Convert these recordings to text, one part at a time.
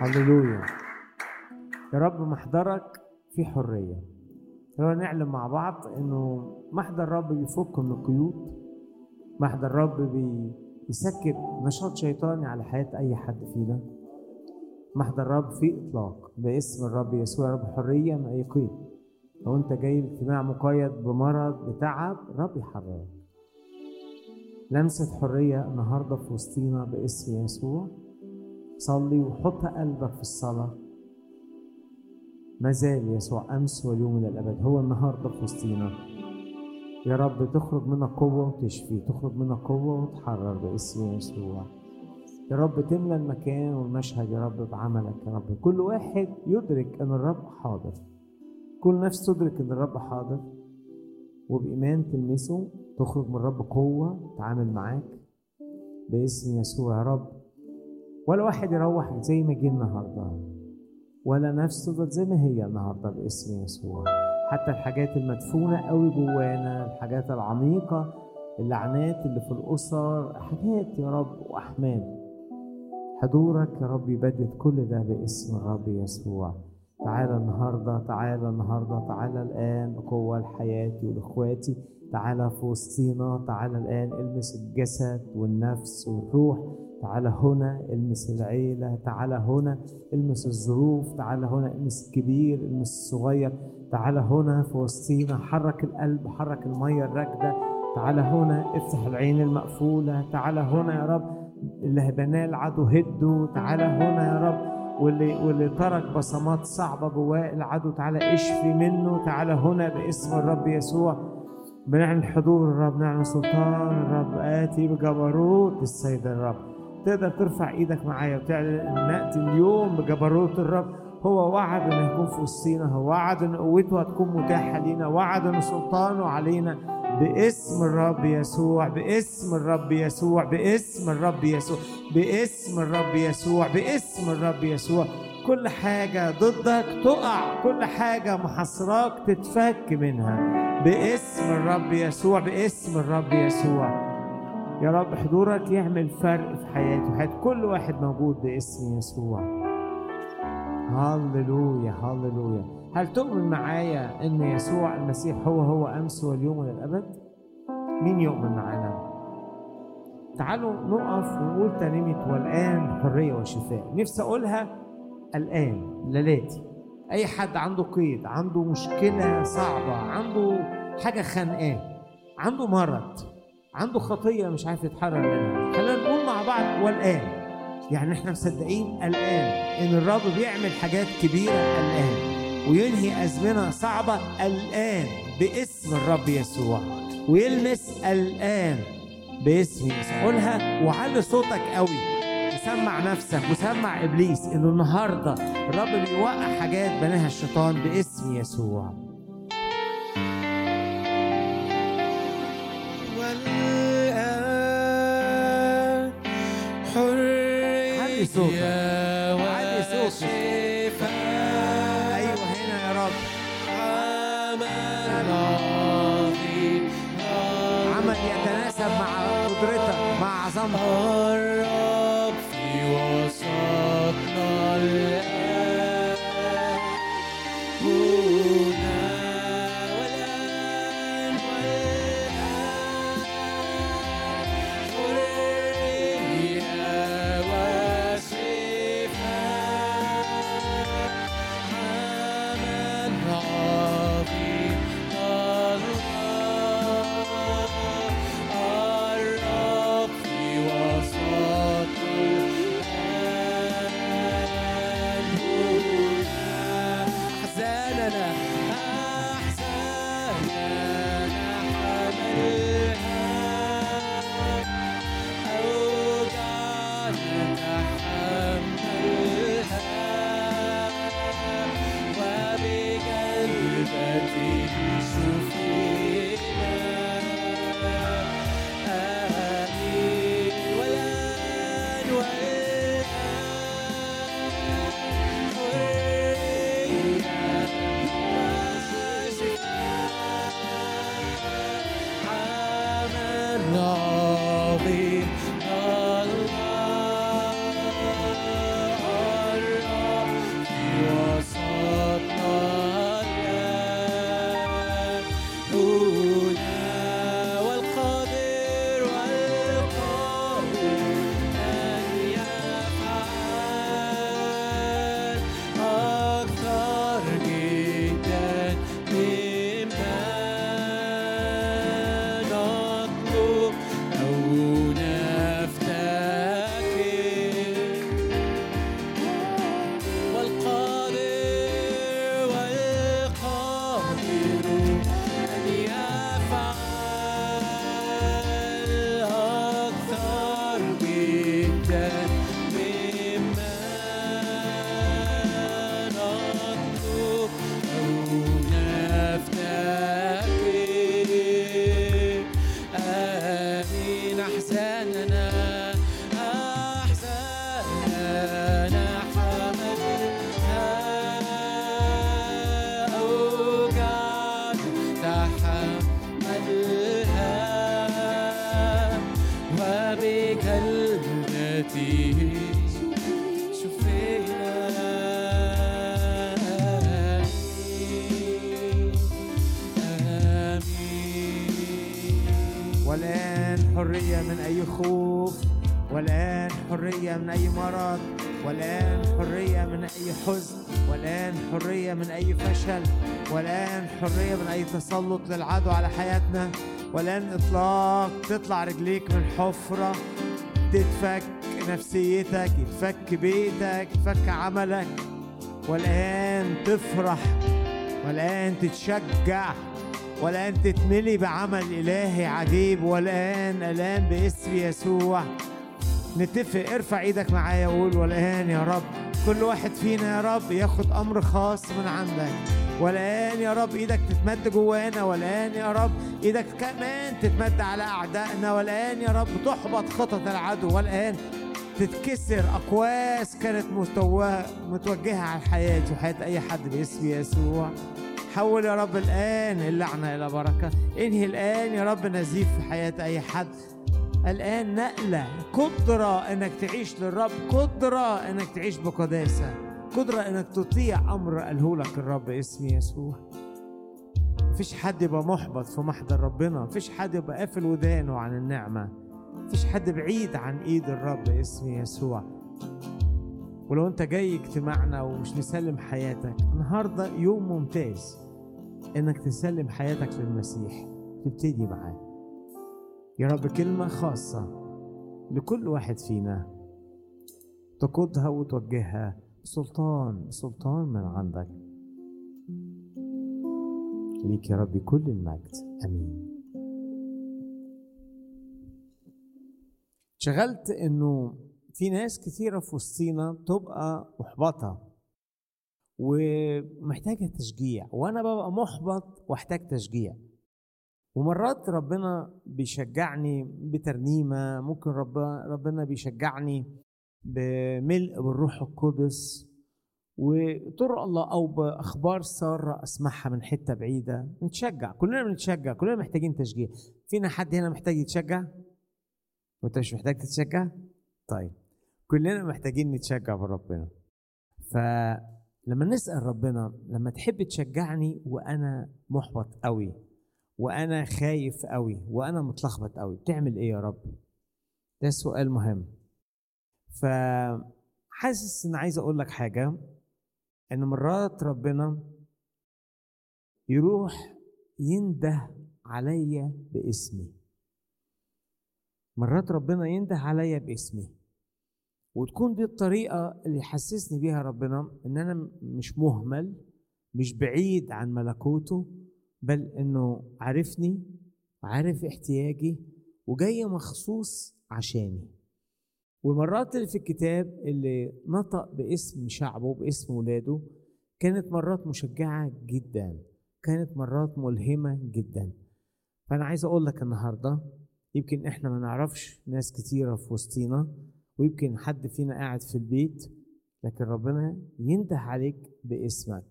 هللويا. يا رب محضرك في حرية. خلونا نعلم مع بعض إنه محضر الرب بيفك من القيود محضر الرب بيسكت نشاط شيطاني على حياة أي حد فينا محضر الرب في إطلاق باسم الرب يسوع رب حرية من أي قيد. لو أنت جاي الاجتماع مقيد بمرض بتعب رب يحررك. لمسة حرية النهاردة في وسطينا باسم يسوع. صلي وحط قلبك في الصلاة. ما زال يسوع أمس واليوم إلى الأبد. هو النهاردة في وسطينا. يا رب تخرج منك قوة وتشفي تخرج منك قوة وتحرر باسم يسوع. يا رب تملى المكان والمشهد يا رب بعملك يا رب. كل واحد يدرك أن الرب حاضر. كل نفس تدرك أن الرب حاضر. وبإيمان تلمسه تخرج من الرب قوة تعامل معاك باسم يسوع. يا رب ولا واحد يروح زي ما جه النهارده. ولا نفس تفضل زي ما هي النهارده باسم يسوع. حتى الحاجات المدفونة قوي جوانا الحاجات العميقة اللعنات اللي في الأسر حاجات يا رب وأحمال. حضورك يا رب يبدد كل ده باسم الرب يسوع. تعالى النهاردة تعالى النهاردة تعالى الآن بقوة لحياتي ولإخواتي تعالى في وسطينا تعالى الآن المس الجسد والنفس والروح. تعالى هنا المس العيلة تعالى هنا المس الظروف تعالى هنا المس الكبير المس الصغير تعالى هنا في وسطينا حرك القلب حرك المية الراكدة تعالى هنا افتح العين المقفولة تعالى هنا يا رب اللي بناه العدو هده تعالى هنا يا رب واللي واللي ترك بصمات صعبة جواه العدو تعالى اشفي منه تعالى هنا باسم الرب يسوع. بنعلن حضور الرب نعلن سلطان الرب آتي بجبروت السيد الرب. تقدر ترفع إيدك معايا وتعلن إن نأتي اليوم بجبروت الرب. هو وعد إنه يكون في وسطينا. هو وعد إن قوته هتكون متاحة لينا. وعد إن سلطانه علينا. باسم الرب يسوع باسم الرب يسوع باسم الرب يسوع باسم الرب يسوع باسم الرب يسوع. كل حاجة ضدك تقع. كل حاجة محصراك تتفك منها. باسم الرب يسوع باسم الرب يسوع. يا رب حضورك يعمل فرق في حياتي وحياة كل واحد موجود باسم يسوع. هللويا هللويا. هل تؤمن معايا إن يسوع المسيح هو هو أمس واليوم والى الابد مين يؤمن معانا؟ تعالوا نقف ونقول ترنيمة والآن حرية وشفاء. نفسي أقولها الآن ليلاتي أي حد عنده قيد عنده مشكلة صعبة عنده حاجة خانقاه عنده مرض عنده خطية مش عارف يتحرر منها. خلينا نقول مع بعض والآن. يعني إحنا مصدقين الآن إن الرب بيعمل حاجات كبيرة الآن وينهي أزمنة صعبة الآن باسم الرب يسوع. ويلمس الآن باسم يسوع. قولها وعلي صوتك قوي. وسمع نفسك وسمع إبليس إنه النهاردة الرب بيوقع حاجات بناها الشيطان باسم يسوع. علي صوتك. علي صوتك. هنا يا رب. عمل يتناسب مع قدرتك مع عظمتك. الرب في وسطنا الآن من أحزاننا خوف والآن حرية من أي مرض والآن حرية من أي حزن والآن حرية من أي فشل والآن حرية من أي تسلط للعدو على حياتنا والآن إطلاق تطلع رجليك من حفرة تتفك نفسيتك يتفك بيتك يتفك عملك والآن تفرح والآن تتشجع. والآن تتملي بعمل إلهي عجيب والآن الآن باسم يسوع. نتفق ارفع إيدك معايا وقول والآن يا رب. كل واحد فينا يا رب ياخد أمر خاص من عندك. والآن يا رب إيدك تتمد جوانا والآن يا رب إيدك كمان تتمد على أعدائنا. والآن يا رب تحبط خطط العدو. والآن تتكسر أقواس كانت متو- متوجهة على حياتي وحياة أي حد باسم يسوع. حول يا رب الآن اللعنة إلى بركة. انهي الآن يا رب نزيف في حياة أي حد. الآن نقلة قدرة إنك تعيش للرب قدرة إنك تعيش بقداسة. قدرة إنك تطيع أمر قاله لك الرب اسم يسوع. مفيش حد يبقى محبط في محضر ربنا مفيش حد يبقى قافل ودانه عن النعمة. مفيش حد بعيد عن إيد الرب اسم يسوع. ولو انت جاي اجتماعنا ومش مسلم حياتك النهارده يوم ممتاز إنك تسلم حياتك للمسيح. تبتدي معاه. يا رب كلمة خاصة لكل واحد فينا. تقودها وتوجهها بسلطان بسلطان من عندك. ليك يا رب كل المجد. آمين. شغلت إنه في ناس كثيرة في وسطينا تبقى محبطة ومحتاجة تشجيع وأنا ببقى محبط وأحتاج تشجيع. ومرات ربنا بيشجعني بترنيمة ممكن رب ربنا بيشجعني بملء بالروح القدس. وطرق الله أو بأخبار سارة أسمعها من حتة بعيدة نتشجع كلنا بنتشجع كلنا محتاجين تشجيع. فينا حد هنا محتاج يتشجع؟ وانت مش محتاج تتشجع؟ طيب. كلنا محتاجين نتشجع بربنا فلما نسأل ربنا لما تحب تشجعني وأنا محبط قوي وأنا خايف قوي وأنا متلخبط قوي بتعمل إيه يا رب؟ ده سؤال مهم. فحاسس إن عايز أقول لك حاجة. إن مرات ربنا يروح ينده عليا باسمي. مرات ربنا ينده عليا باسمي. وتكون دي الطريقة اللي يحسسني بيها ربنا إن أنا مش مهمل مش بعيد عن ملكوته بل إنه عارفني وعارف احتياجي وجاي مخصوص عشاني. والمرات اللي في الكتاب اللي نطق باسم شعبه باسم ولاده كانت مرات مشجعة جدا كانت مرات ملهمة جدا. فأنا عايز أقول لك النهاردة يمكن إحنا ما نعرفش ناس كتيرة في وسطينا ويمكن حد فينا قاعد في البيت لكن ربنا ينده عليك باسمك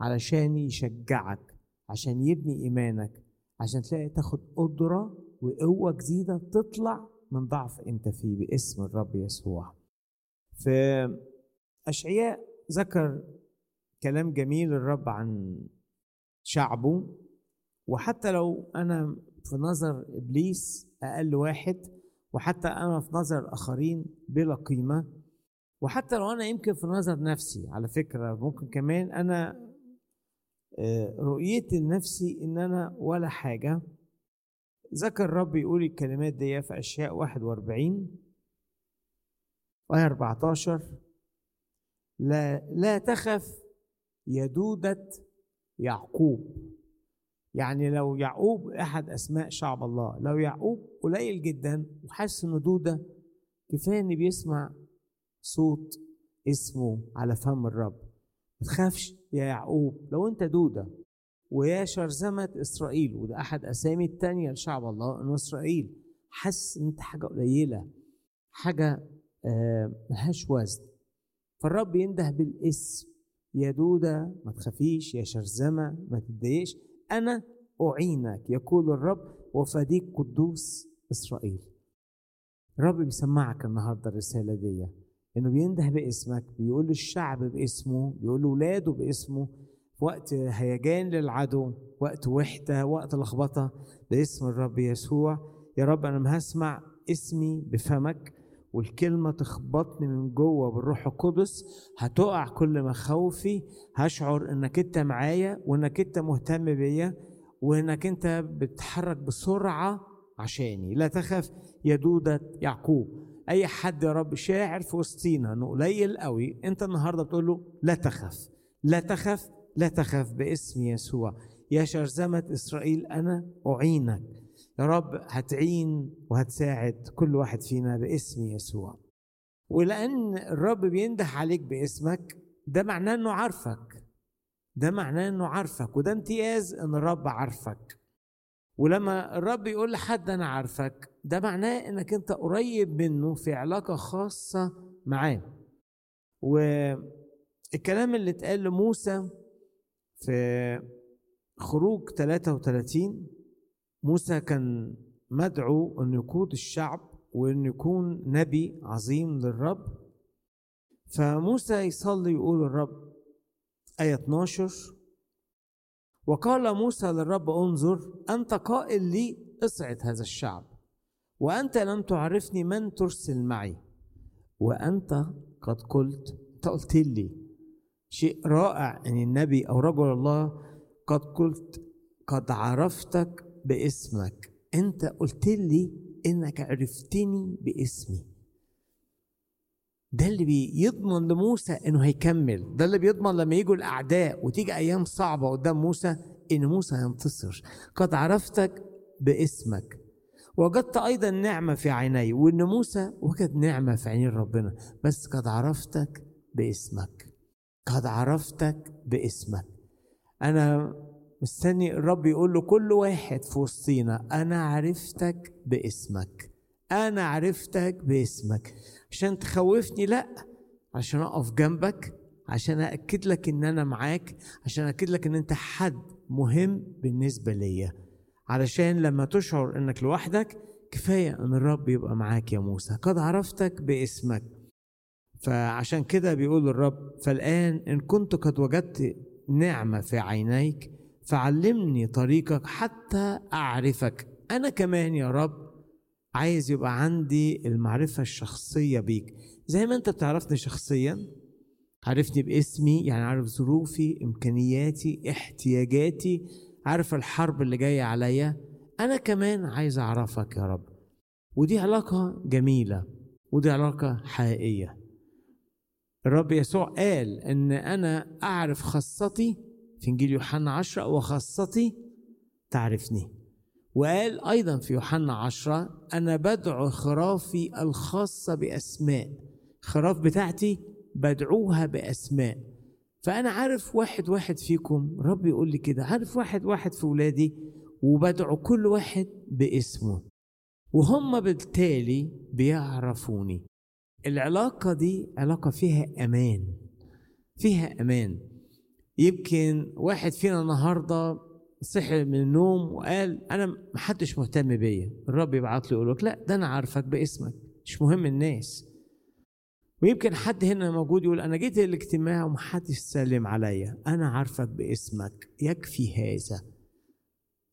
علشان يشجعك عشان يبني إيمانك عشان تلاقي تاخد قدرة وقوة جديدة تطلع من ضعف أنت فيه باسم الرب يسوع. في أشعياء ذكر كلام جميل الرب عن شعبه وحتى لو أنا في نظر إبليس أقل واحد وحتى أنا في نظر الآخرين بلا قيمة. وحتى لو أنا يمكن في نظر نفسي على فكرة ممكن كمان أنا آه، رؤيتي لنفسي إن أنا ولا حاجة. ذكر الرب يقول الكلمات دي في أشياء 41 وآية 14 لا لا تخف يا دودة يعقوب. يعني لو يعقوب أحد أسماء شعب الله لو يعقوب قليل جدا وحاسس إنه دودة كفاية إن بيسمع صوت اسمه على فم الرب. ما تخافش يا يعقوب لو أنت دودة ويا شرذمة إسرائيل وده أحد أسامي التانية لشعب الله إنه إسرائيل حس إن أنت حاجة قليلة حاجة آه، ملهاش وزن. فالرب ينده بالاسم. يا دودة ما تخافيش يا شرذمة ما تتضايقش. أنا أعينك يقول الرب وفديك قدوس إسرائيل. الرب بيسمعك النهاردة الرسالة دي إنه بينده باسمك بيقول للشعب باسمه بيقول لولاده باسمه في وقت هيجان للعدو وقت وحدة وقت لخبطة باسم الرب يسوع. يا رب أنا ما هسمع اسمي بفمك والكلمة تخبطني من جوه بالروح القدس هتقع كل مخاوفي هشعر إنك أنت معايا وإنك أنت مهتم بيا وإنك أنت بتتحرك بسرعة عشاني. لا تخف يا دودة يعقوب. أي حد يا رب شاعر في وسطينا إنه قليل قوي أنت النهارده بتقول له لا تخف لا تخف لا تخف باسم يسوع. يا شرذمة إسرائيل أنا أعينك. يا رب هتعين وهتساعد كل واحد فينا باسم يسوع. ولأن الرب بينده عليك باسمك ده معناه إنه عارفك. ده معناه إنه عارفك وده امتياز إن الرب عارفك. ولما الرب يقول لحد أنا عارفك ده معناه إنك أنت قريب منه في علاقة خاصة معاه. والكلام اللي اتقال لموسى في خروج 33 موسى كان مدعو انه يقود الشعب وانه يكون نبي عظيم للرب. فموسى يصلي يقول الرب آية 12 وقال موسى للرب انظر أنت قائل لي اصعد هذا الشعب وأنت لم تعرفني من ترسل معي وأنت قد قلت أنت قلت لي شيء رائع أن النبي أو رجل الله قد قلت قد عرفتك باسمك. أنت قلت لي إنك عرفتني باسمي. ده اللي بيضمن لموسى إنه هيكمل. ده اللي بيضمن لما يجوا الأعداء وتيجي أيام صعبة قدام موسى إن موسى ينتصر قد عرفتك باسمك. وجدت أيضا نعمة في عيني وإن موسى وجد نعمة في عينين ربنا. بس قد عرفتك باسمك. قد عرفتك باسمك. أنا مستني الرب يقول له كل واحد في وسطينا أنا عرفتك باسمك أنا عرفتك باسمك. عشان تخوفني؟ لأ عشان أقف جنبك عشان اكد لك إن أنا معاك عشان اكد لك إن أنت حد مهم بالنسبة ليا. علشان لما تشعر إنك لوحدك كفاية إن الرب يبقى معاك يا موسى. قد عرفتك باسمك. فعشان كده بيقول الرب فالآن إن كنت قد وجدت نعمة في عينيك فعلمني طريقك حتى أعرفك. أنا كمان يا رب عايز يبقى عندي المعرفة الشخصية بيك. زي ما أنت بتعرفني شخصيا عارفني باسمي يعني عارف ظروفي إمكانياتي احتياجاتي عارف الحرب اللي جاية عليا. أنا كمان عايز أعرفك يا رب. ودي علاقة جميلة ودي علاقة حقيقية. الرب يسوع قال إن أنا أعرف خاصتي في إنجيل يوحنا عشرة وخاصتي تعرفني. وقال أيضا في يوحنا عشرة أنا بدعو خرافي الخاصة بأسماء. خراف بتاعتي بدعوها بأسماء. فأنا عارف واحد واحد فيكم رب يقول لي كده عارف واحد واحد في ولادي وبدعو كل واحد باسمه. وهم بالتالي بيعرفوني. العلاقة دي علاقة فيها أمان فيها أمان. يمكن واحد فينا النهارده صحي من النوم وقال أنا محدش مهتم بيا الرب يبعت له يقول لك لا ده أنا عارفك باسمك مش مهم الناس. ويمكن حد هنا موجود يقول أنا جيت الاجتماع ومحدش سلم عليا أنا عارفك باسمك يكفي هذا.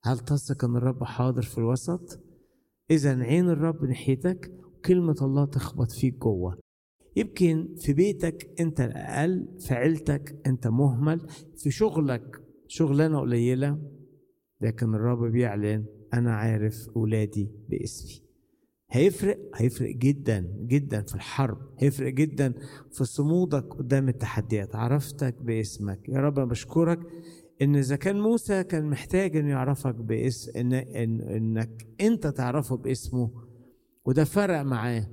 هل تثق إن الرب حاضر في الوسط؟ إذا عين الرب ناحيتك وكلمه الله تخبط فيك جوه. يمكن في بيتك انت الأقل في عيلتك انت مهمل في شغلك شغلانة قليلة لكن الرب بيعلن أنا عارف أولادي باسمي. هيفرق؟ هيفرق جدا جدا في الحرب هيفرق جدا في صمودك قدام التحديات. عرفتك باسمك. يا رب بشكرك إن إذا كان موسى كان محتاج انه يعرفك باسم إن, إن إنك أنت تعرفه باسمه وده فرق معاه.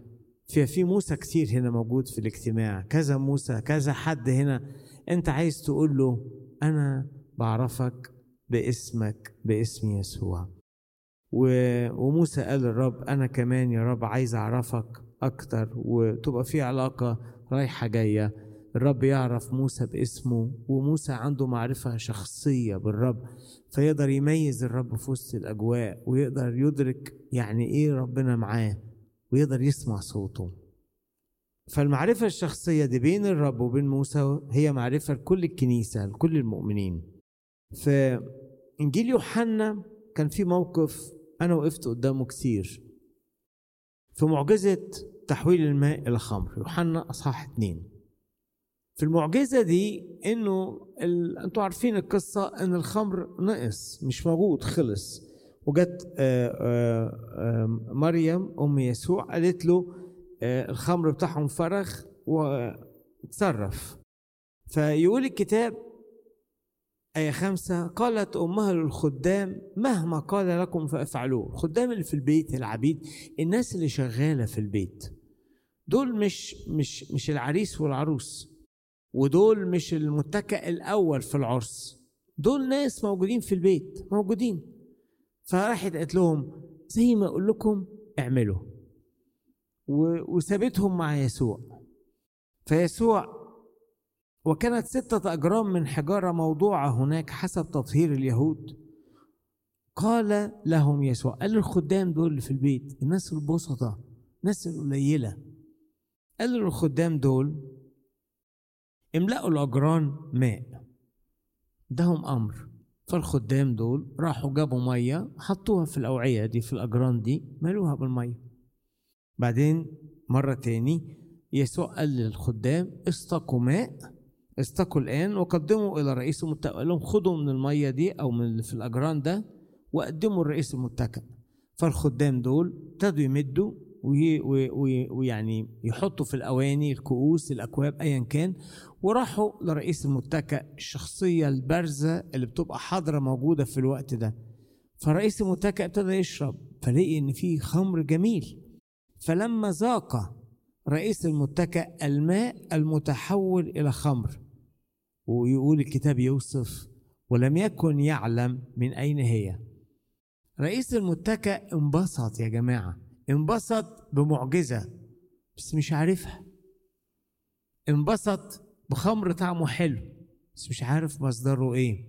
في في موسى كتير هنا موجود في الاجتماع. كذا موسى كذا حد هنا. انت عايز تقول له أنا بعرفك باسمك باسم يسوع. وموسى قال للرب أنا كمان يا رب عايز أعرفك أكتر وتبقى في علاقة رايحة جاية. الرب يعرف موسى باسمه وموسى عنده معرفة شخصية بالرب فيقدر يميز الرب في وسط الأجواء ويقدر يدرك يعني إيه ربنا معاه. ويقدر يسمع صوته. فالمعرفة الشخصية دي بين الرب وبين موسى هي معرفة لكل الكنيسة لكل المؤمنين. في إنجيل يوحنا كان في موقف أنا وقفت قدامه كتير. في معجزة تحويل الماء إلى خمر يوحنا أصحاح اتنين. في المعجزة دي إنه ال... أنتوا عارفين القصة إن الخمر نقص مش موجود خلص. وجت آه، آه، آه، مريم أم يسوع قالت له الخمر بتاعهم فرغ وتصرف فيقول الكتاب آية خمسة قالت أمها للخدام مهما قال لكم فافعلوه. الخدام اللي في البيت العبيد الناس اللي شغالة في البيت دول مش مش مش العريس والعروس ودول مش المتكئ الأول في العرس. دول ناس موجودين في البيت موجودين. فراحت قالت لهم زي ما أقول لكم اعملوا. وسابتهم مع يسوع. فيسوع وكانت ستة أجرام من حجارة موضوعة هناك حسب تطهير اليهود. قال لهم يسوع قال للخدام دول اللي في البيت الناس البسطة الناس القليلة. قال للخدام دول املأوا الأجران ماء. دهم أمر. فالخدام دول راحوا جابوا مية حطوها في الأوعية دي في الأجران دي ملوها بالمية. بعدين مرة تاني يسوع قال للخدام استقوا ماء استقوا الآن وقدموا إلى رئيس المتكئ. لهم خدوا من المية دي أو من في الأجران ده وقدموا الرئيس المتكئ. فالخدام دول ابتدوا يمدوا ويعني يحطوا في الأواني الكؤوس الأكواب أيا كان. وراحوا لرئيس المتكئ الشخصية البارزة اللي بتبقى حاضرة موجودة في الوقت ده. فرئيس المتكئ ابتدى يشرب فلقي إن في خمر جميل. فلما ذاق رئيس المتكئ الماء المتحول إلى خمر. ويقول الكتاب يوصف ولم يكن يعلم من أين هي. رئيس المتكئ انبسط يا جماعة. انبسط بمعجزة بس مش عارفها. انبسط بخمر طعمه حلو بس مش عارف مصدره إيه.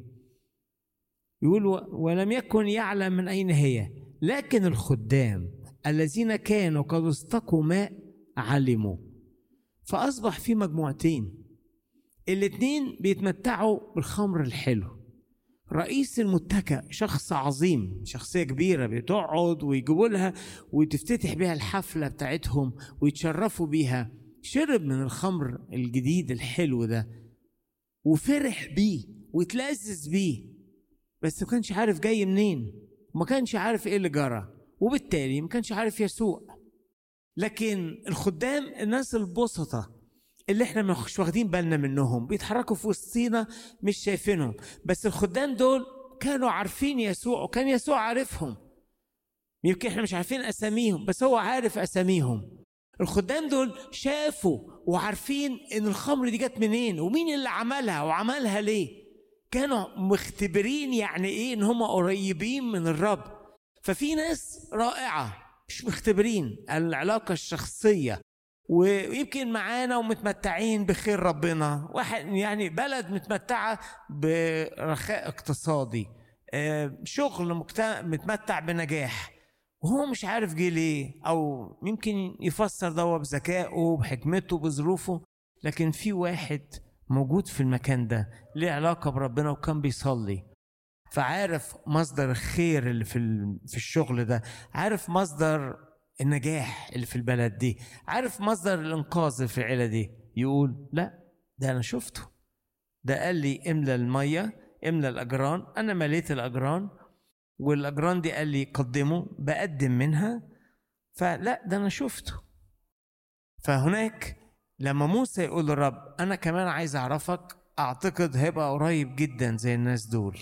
يقول ولم يكن يعلم من أين هي لكن الخدام الذين كانوا قد استقوا ماء علموا. فأصبح في مجموعتين الاتنين بيتمتعوا بالخمر الحلو رئيس المتكئ شخص عظيم شخصية كبيرة بتقعد ويجيبوا لها وتفتتح بيها الحفلة بتاعتهم ويتشرفوا بيها. شرب من الخمر الجديد الحلو ده وفرح بيه واتلذذ بيه بس ما كانش عارف جاي منين وما كانش عارف إيه اللي جرى وبالتالي ما كانش عارف يسوع لكن الخدام الناس البسطة اللي إحنا مش واخدين بالنا منهم بيتحركوا في وسطينا مش شايفينهم. بس الخدام دول كانوا عارفين يسوع وكان يسوع عارفهم. يمكن إحنا مش عارفين أساميهم بس هو عارف أساميهم. الخدام دول شافوا وعارفين إن الخمر دي جت منين ومين اللي عملها وعملها ليه. كانوا مختبرين يعني إيه إن هم قريبين من الرب. ففي ناس رائعة مش مختبرين العلاقة الشخصية. ويمكن معانا ومتمتعين بخير ربنا. واحد يعني بلد متمتعة برخاء اقتصادي. آه، شغل متمتع بنجاح. وهو مش عارف جه ليه أو يمكن يفسر ده بذكائه بحكمته بظروفه. لكن في واحد موجود في المكان ده ليه علاقة بربنا وكان بيصلي. فعارف مصدر الخير اللي في في الشغل ده. عارف مصدر النجاح اللي في البلد دي. عارف مصدر الإنقاذ في العيلة دي؟ يقول لا ده أنا شفته. ده قال لي املى المية املى الأجران أنا مليت الأجران والأجران دي قال لي قدمه بقدم منها. فلا ده أنا شفته. فهناك لما موسى يقول للرب أنا كمان عايز أعرفك أعتقد هيبقى قريب جدا زي الناس دول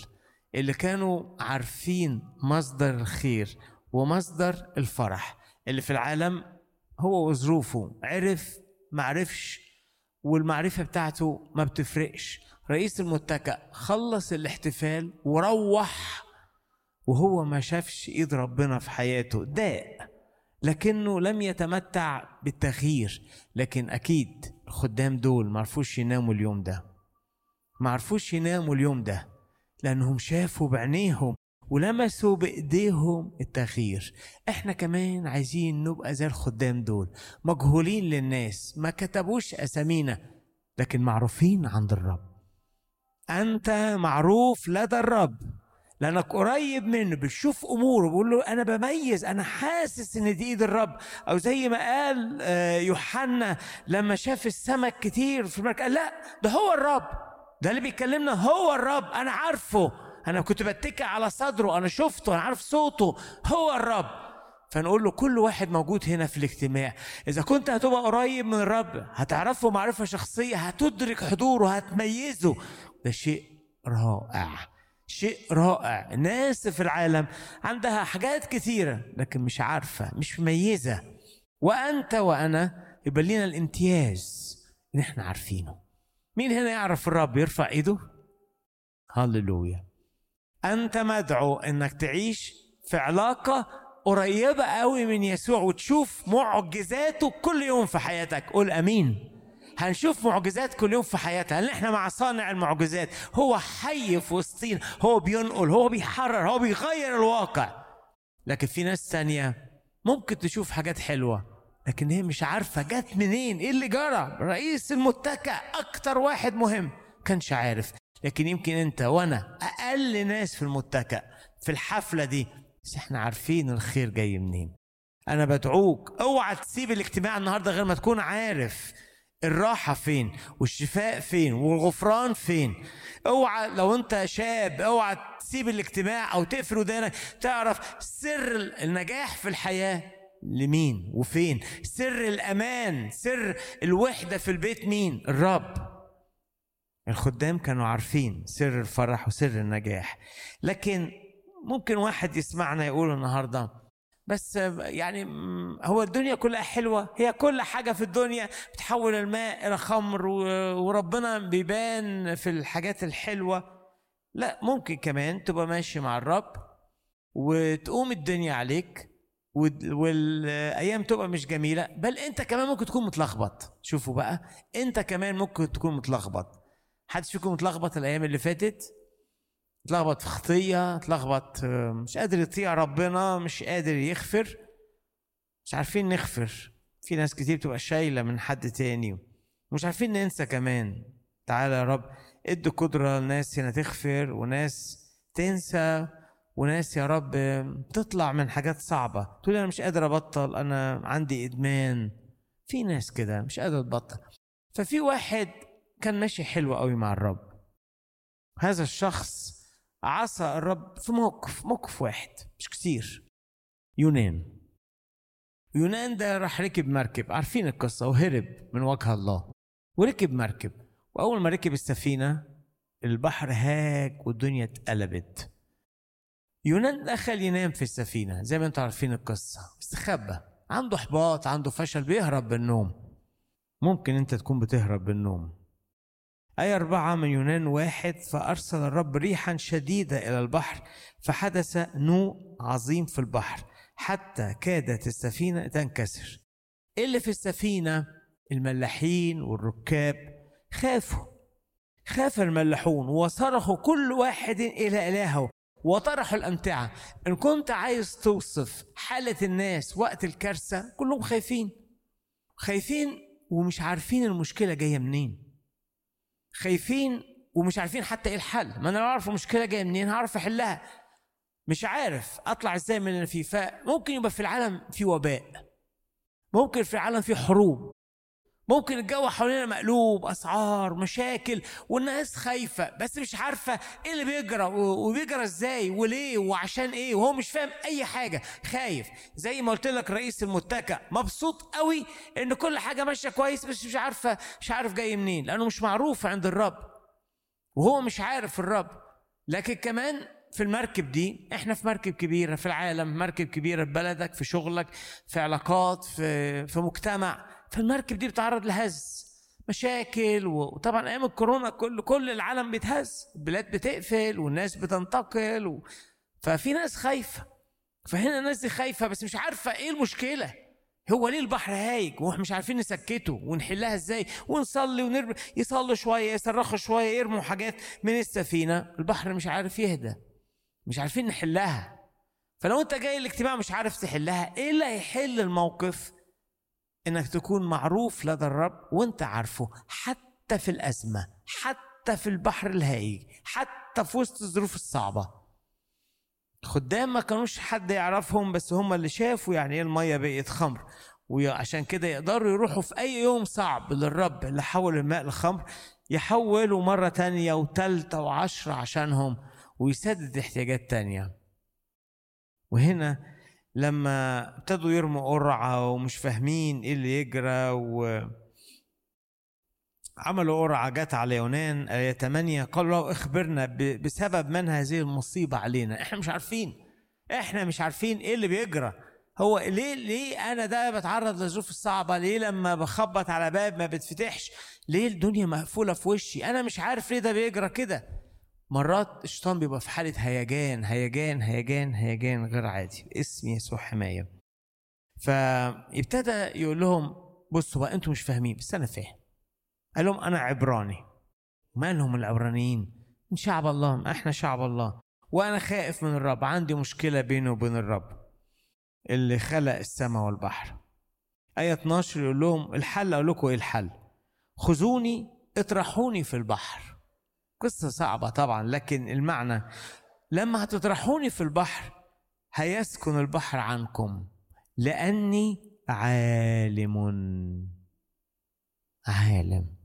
اللي كانوا عارفين مصدر الخير ومصدر الفرح. اللي في العالم هو وظروفه. عرف معرفش والمعرفة بتاعته ما بتفرقش. رئيس المتكأ خلص الاحتفال وروح وهو ما شافش إيد ربنا في حياته. داء لكنه لم يتمتع بالتغيير. لكن أكيد الخدام دول ما عرفوش يناموا اليوم ده. ما عرفوش يناموا اليوم ده لأنهم شافوا بعينيهم. ولمسوا بإيديهم التغيير. إحنا كمان عايزين نبقى زي الخدام دول مجهولين للناس ما كتبوش أسامينا لكن معروفين عند الرب. أنت معروف لدى الرب. لأنك قريب منه بتشوف أموره بقول له أنا بميز أنا حاسس إن دي إيد الرب. أو زي ما قال آه، يوحنا لما شاف السمك كتير في المركب قال لا ده هو الرب. ده اللي بيكلمنا هو الرب أنا عارفه. أنا كنت بتكئ على صدره أنا شفته أنا عارف صوته هو الرب. فنقول له كل واحد موجود هنا في الاجتماع. إذا كنت هتبقى قريب من الرب هتعرفه معرفة شخصية هتدرك حضوره هتميزه. ده شيء رائع شيء رائع. الناس في العالم عندها حاجات كثيرة لكن مش عارفة مش مميزة. وأنت وأنا يبقى لنا الامتياز إن إحنا عارفينه. مين هنا يعرف الرب يرفع إيده؟ هللويا. أنت مدعو إنك تعيش في علاقة قريبة قوي من يسوع وتشوف معجزاته كل يوم في حياتك. قول أمين. هنشوف معجزات كل يوم في حياتها. لأن إحنا مع صانع المعجزات؟ هو حي في وسطينا هو بينقل هو بيحرر هو بيغير الواقع. لكن في ناس تانية ممكن تشوف حاجات حلوة لكن هي مش عارفة جت منين إيه اللي جرى؟ رئيس المتكأ أكتر واحد مهم. كانش عارف. لكن يمكن انت وأنا أقل ناس في المتكأ في الحفلة دي بس إحنا عارفين الخير جاي منين. أنا بدعوك اوعى تسيب الاجتماع النهارده غير ما تكون عارف الراحة فين والشفاء فين والغفران فين. اوعى لو انت شاب اوعى تسيب الاجتماع أو تقفل ودانك. تعرف سر النجاح في الحياة لمين وفين؟ سر الأمان سر الوحدة في البيت مين؟ الرب. الخدام كانوا عارفين سر الفرح وسر النجاح لكن ممكن واحد يسمعنا يقول النهارده بس يعني هو الدنيا كلها حلوة هي كل حاجة في الدنيا بتحول الماء إلى خمر وربنا بيبان في الحاجات الحلوة. لا ممكن كمان تبقى ماشي مع الرب وتقوم الدنيا عليك وال- والأيام تبقى مش جميلة بل أنت كمان ممكن تكون متلخبط. شوفوا بقى أنت كمان ممكن تكون متلخبط. حدش فيكم متلخبط الأيام اللي فاتت؟ اتلخبط في خطيه اتلخبط آه، مش قادر يطيع ربنا مش قادر يغفر. مش عارفين نغفر. في ناس كتير بتبقى شايلة من حد تاني. مش عارفين ننسى كمان. تعالى يا رب ادي قدرة لناس هنا تغفر وناس تنسى وناس يا رب تطلع من حاجات صعبة. تقول أنا مش قادر أبطل أنا عندي إدمان. في ناس كده مش قادر تبطل. ففي واحد كان ماشي حلو قوي مع الرب. هذا الشخص عصى الرب في موقف موقف واحد مش كتير. يونان. يونان ده راح ركب مركب. عارفين القصة وهرب من وجه الله. وركب مركب. وأول ما ركب السفينة البحر هاج والدنيا اتقلبت. يونان دخل ينام في السفينة زي ما أنتم عارفين القصة. استخبى. عنده إحباط عنده فشل بيهرب بالنوم. ممكن انت تكون بتهرب بالنوم. آية أربعة من يونان واحد فأرسل الرب ريحا شديدة إلى البحر فحدث نوء عظيم في البحر حتى كادت السفينة تنكسر. اللي في السفينة؟ الملاحين والركاب. خافوا. خاف الملاحون وصرخوا كل واحد إلى إلهه وطرحوا الأمتعة. إن كنت عايز توصف حالة الناس وقت الكارثة كلهم خايفين. خايفين ومش عارفين المشكلة جاية منين. خايفين ومش عارفين حتى إيه الحل. ما أنا اعرف المشكلة جاية منين هعرف أحلها. مش عارف أطلع إزاي من اللي فيه. فممكن يبقى في العالم في وباء ممكن في العالم في حروب. ممكن الجو حوالينا مقلوب أسعار مشاكل والناس خايفة بس مش عارفة إيه اللي بيجرى وبيجرى إزاي وليه وعشان إيه وهو مش فاهم أي حاجة خايف. زي ما قلت لك رئيس المتكأ مبسوط قوي إن كل حاجة ماشية كويس بس مش عارفة مش عارف جاي منين لأنه مش معروف عند الرب وهو مش عارف الرب. لكن كمان في المركب دي إحنا في مركب كبيرة في العالم مركب كبيرة في بلدك في شغلك في علاقات في في مجتمع فالمركب دي بتعرض لهز مشاكل وطبعا أيام الكورونا كل كل العالم بيتهز البلاد بتقفل والناس بتنتقل و... ففي ناس خايفة فهنا الناس دي خايفة بس مش عارفة إيه المشكلة. هو ليه البحر هايج؟ وإحنا مش عارفين نسكته ونحلها إزاي؟ ونصلي ونرمي يصلوا شوية يصرخوا شوية يرموا حاجات من السفينة. البحر مش عارف يهدى مش عارفين نحلها. فلو أنت جاي الاجتماع مش عارف تحلها إيه اللي هيحل الموقف؟ إنك تكون معروف لدى الرب وأنت عارفه حتى في الأزمة حتى في البحر الهائج حتى في وسط الظروف الصعبة. خدام ما كانوش حد يعرفهم بس هم اللي شافوا يعني إيه المية بقت خمر. وعشان كده يقدروا يروحوا في أي يوم صعب للرب اللي حول الماء لخمر يحولوا مرة تانية وتالتة وعشرة عشانهم ويسدد احتياجات تانية. وهنا لما ابتدوا يرموا قرعة ومش فاهمين إيه اللي يجرى و عملوا قرعة جت على يونان آية 8 قالوا اخبرنا بسبب من هذه المصيبة علينا. إحنا مش عارفين. إحنا مش عارفين إيه اللي بيجرى. هو ليه ليه أنا ده بتعرض للظروف الصعبة؟ ليه لما بخبط على باب ما بتفتحش؟ ليه الدنيا مقفولة في وشي؟ أنا مش عارف ليه ده بيجرى كده. مرات الشيطان بيبقى في حالة هيجان هيجان هيجان هيجان غير عادي. اسم يسوع حماية. فابتدى يقول لهم بصوا بقى أنتوا مش فاهمين. بس أنا فاهم. قال لهم أنا عبراني. مالهم العبرانيين. من شعب الله إحنا شعب الله. وأنا خائف من الرب. عندي مشكلة بيني وبين الرب اللي خلق السماء والبحر. آية 12 يقول لهم الحل أقول لكم إيه الحل؟ خذوني اطرحوني في البحر. قصة صعبة طبعا لكن المعنى لما هتطرحوني في البحر هيسكن البحر عنكم لأني عالم. عالم.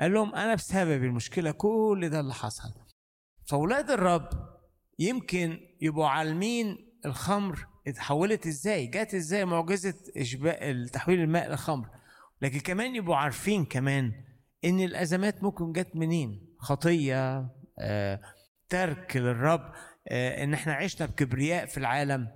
قال لهم أنا بسبب المشكلة كل ده اللي حصل. فأولاد الرب يمكن يبقوا عالمين الخمر اتحولت إزاي جت إزاي معجزة اشباع تحويل الماء لخمر. لكن كمان يبقوا عارفين كمان إن الأزمات ممكن جت منين. خطية آه، ترك للرب آه، إن إحنا عشنا بكبرياء في العالم.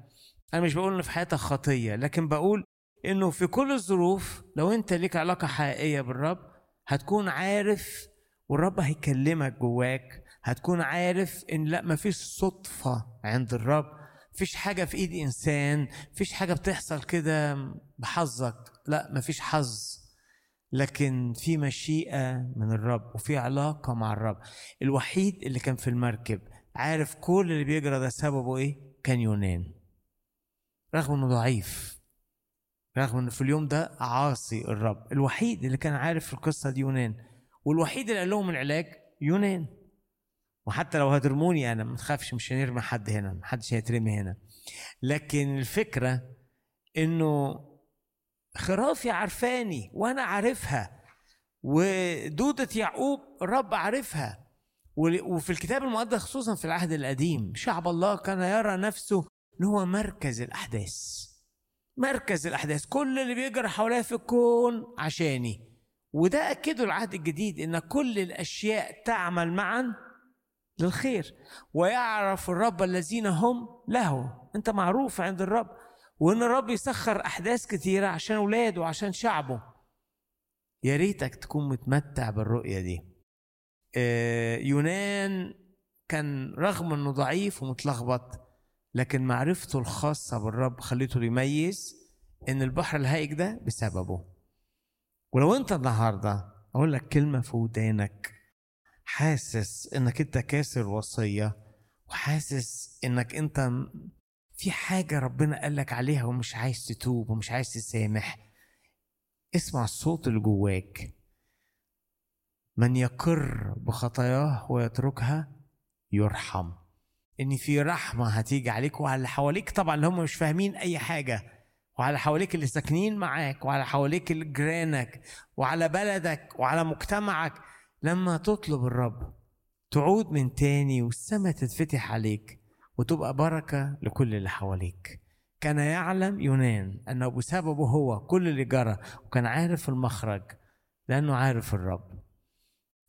أنا مش بقول إن في حياتك خطية لكن بقول إنه في كل الظروف لو أنت ليك علاقة حقيقية بالرب هتكون عارف والرب هيكلمك جواك. هتكون عارف إن لأ مفيش صدفة عند الرب. مفيش حاجة في إيد إنسان. مفيش حاجة بتحصل كده بحظك. لأ مفيش حظ. لكن في مشيئة من الرب وفي علاقة مع الرب. الوحيد اللي كان في المركب عارف كل اللي بيجرى ده سببه إيه؟ كان يونان. رغم إنه ضعيف. رغم إنه في اليوم ده عاصي الرب. الوحيد اللي كان عارف في القصة دي يونان. والوحيد اللي قال لهم العلاج يونان. وحتى لو هترموني أنا ما تخافش مش هنرمي حد هنا محدش هيترمي هنا. لكن الفكرة إنه خرافي عارفاني وأنا عارفها. ودودة يعقوب الرب عارفها. وفي الكتاب المقدس خصوصا في العهد القديم شعب الله كان يرى نفسه إن هو مركز الأحداث. مركز الأحداث. كل اللي بيجرى حواليا في الكون عشاني. وده أكده العهد الجديد إن كل الأشياء تعمل معا للخير. ويعرف الرب الذين هم له. أنت معروف عند الرب وإن الرب يسخر أحداث كتيره عشان أولاده وعشان شعبه. يا ريتك تكون متمتع بالرؤية دي. آه، يونان كان رغم إنه ضعيف ومتلخبط لكن معرفته الخاصة بالرب خليته يميز إن البحر الهائج ده بسببه. ولو أنت النهارده أقول لك كلمة في ودانك. حاسس إنك أنت كاسر وصية وحاسس إنك أنت في حاجة ربنا قال لك عليها ومش عايز تتوب ومش عايز تسامح اسمع الصوت اللي جواك. من يقر بخطاياه ويتركها يرحم. إن في رحمة هتيجي عليك وعلى اللي حواليك طبعا اللي هم مش فاهمين أي حاجة. وعلى حواليك اللي ساكنين معاك وعلى حواليك جيرانك وعلى بلدك وعلى مجتمعك. لما تطلب الرب تعود من تاني والسماء تتفتح عليك. وتبقى بركة لكل اللي حواليك. كان يعلم يونان أنه بسببه هو كل اللي جرى وكان عارف المخرج لأنه عارف الرب.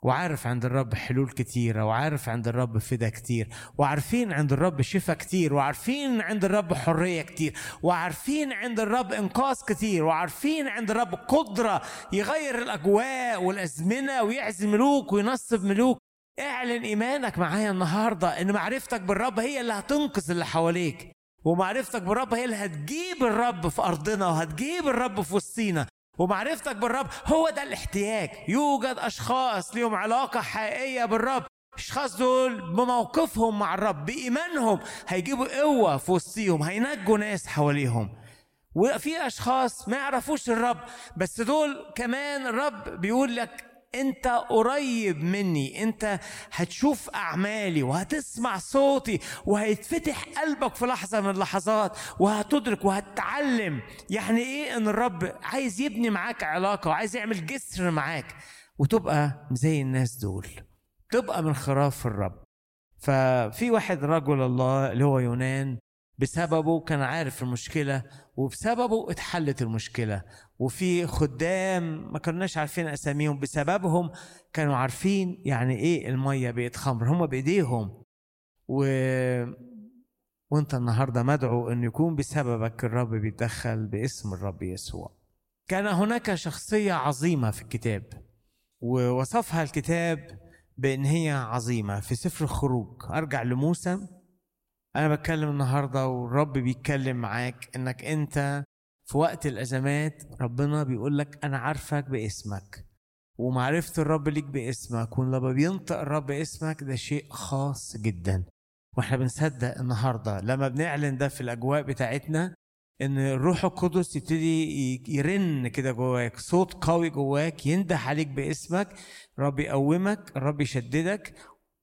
وعارف عند الرب حلول كتيرة وعارف عند الرب فدا كتير وعارفين عند الرب شفا كتير وعارفين عند الرب حرية كتير وعارفين عند الرب إنقاذ كتير وعارفين عند الرب قدرة يغير الأجواء والأزمنة ويعزم ملوك وينصب ملوك. اعلن إيمانك معايا النهاردة إن معرفتك بالرب هي اللي هتنقذ اللي حواليك ومعرفتك بالرب هي اللي هتجيب الرب في أرضنا وهتجيب الرب في وسطينا ومعرفتك بالرب هو ده الاحتياج. يوجد أشخاص ليهم علاقة حقيقية بالرب الاشخاص دول بموقفهم مع الرب بإيمانهم هيجيبوا قوة في وسطيهم هينجوا ناس حواليهم. وفي أشخاص ما يعرفوش الرب بس دول كمان الرب بيقول لك انت قريب مني انت هتشوف أعمالي وهتسمع صوتي وهيتفتح قلبك في لحظة من اللحظات وهتدرك وهتتعلم يعني إيه إن الرب عايز يبني معاك علاقة وعايز يعمل جسر معاك وتبقى زي الناس دول تبقى من خراف الرب. ففي واحد رجل الله اللي هو يونان بسببه كان عارف المشكلة وبسببه اتحلت المشكلة وفي خدام ما كناش عارفين أساميهم بسببهم كانوا عارفين يعني إيه المية بقت خمر هم بإيديهم. و... وأنت النهارده مدعو ان يكون بسببك الرب بيتدخل باسم الرب يسوع. كان هناك شخصية عظيمة في الكتاب ووصفها الكتاب بإن هي عظيمة في سفر الخروج. أرجع لموسى. أنا بتكلم النهارده والرب بيتكلم معاك إنك أنت في وقت الأزمات ربنا بيقول لك أنا عارفك باسمك ومعرفة الرب ليك باسمك ولما بينطق الرب اسمك ده شيء خاص جدا. وإحنا بنصدق النهارده لما بنعلن ده في الأجواء بتاعتنا إن الروح القدس يبتدي يرن كده جواك صوت قوي جواك ينده عليك باسمك. الرب يقومك الرب يشددك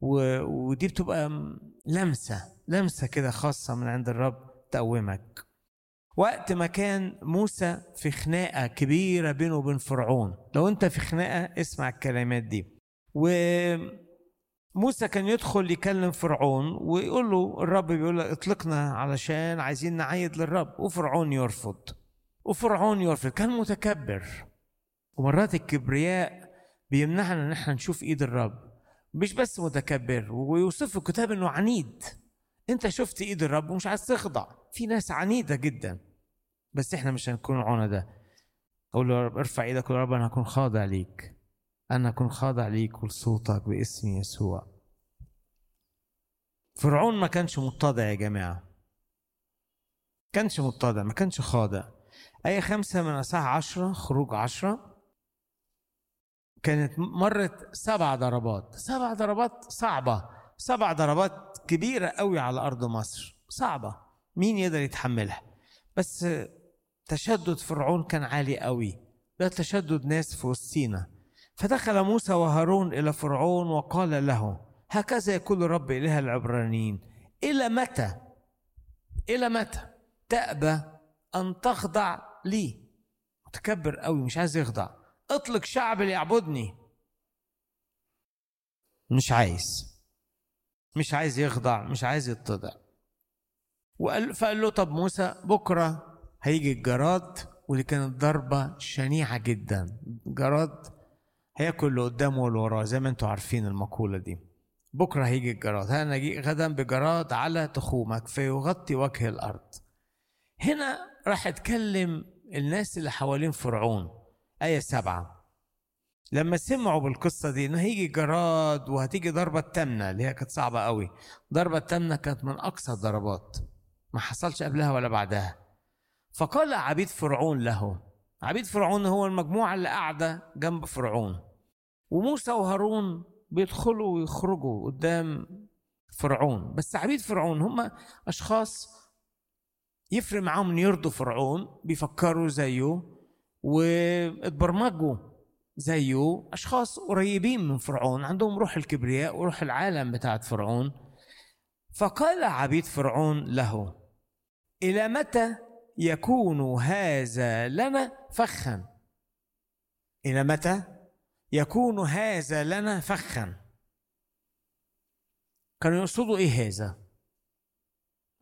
و... ودي بتبقى لمسة لمسة كده خاصة من عند الرب تقومك. وقت ما كان موسى في خناقة كبيرة بينه وبين فرعون. لو انت في خناقة اسمع الكلمات دي. وموسى كان يدخل يكلم فرعون ويقول له الرب بيقول له اطلقنا علشان عايزين نعيد للرب. وفرعون يرفض. وفرعون يرفض. كان متكبر. ومرات الكبرياء بيمنعنا إن إحنا نشوف إيد الرب. مش بس متكبر ويوصف الكتاب إنه عنيد. انت شفت إيد الرب ومش عايز تخضع. في ناس عنيدة جدا. بس إحنا مش هنكون عنده أقول له يا رب ارفع إيدك ويا رب أنا هكون خاضع ليك. أنا هكون خاضع ليك ولصوتك باسم يسوع. فرعون ما كانش متضع يا جماعة. كانش متضع ما كانش خاضع. آية خمسة من أصحاح عشرة خروج عشرة. كانت مرت سبع ضربات. سبع ضربات صعبة. سبع ضربات كبيرة قوي على أرض مصر. صعبة. مين يقدر يتحملها؟ بس تشدد فرعون كان عالي قوي. ده تشدد ناس في وسطينا فدخل موسى وهارون إلى فرعون وقال له هكذا يقول رب إله العبرانيين إلى متى؟ إلى متى؟ تأبى أن تخضع لي. متكبر قوي مش عايز يخضع. اطلق شعب ليعبدني. مش عايز. مش عايز يخضع مش عايز يتضع. وقال فقال له طب موسى بكرة هيجي الجراد ودي كانت ضربة شنيعة جدا. جراد هياكل اللي قدامه واللي وراه زي ما أنتوا عارفين المقولة دي. بكرة هيجي الجراد. أنا جي غدا بجراد على تخومك فيغطي وجه الأرض. هنا راح اتكلم الناس اللي حوالين فرعون. آية سبعة. لما سمعوا بالقصة دي إنه هيجي جراد وهتيجي ضربة تامنة اللي هي كانت صعبة قوي. ضربة تامنة كانت من أقصى الضربات. ما حصلش قبلها ولا بعدها. فقال عبيد فرعون له عبيد فرعون هو المجموعة اللي قاعدة جنب فرعون. وموسى وهارون بيدخلوا ويخرجوا قدام فرعون. بس عبيد فرعون هم أشخاص يفرق معاهم إن يرضوا فرعون بيفكروا زيه واتبرمجوا زيه. أشخاص قريبين من فرعون عندهم روح الكبرياء وروح العالم بتاعت فرعون. فقال عبيد فرعون له إلى متى يكون هذا لنا فخا. إلى متى؟ يكون هذا لنا فخا. كانوا يقصدوا إيه هذا؟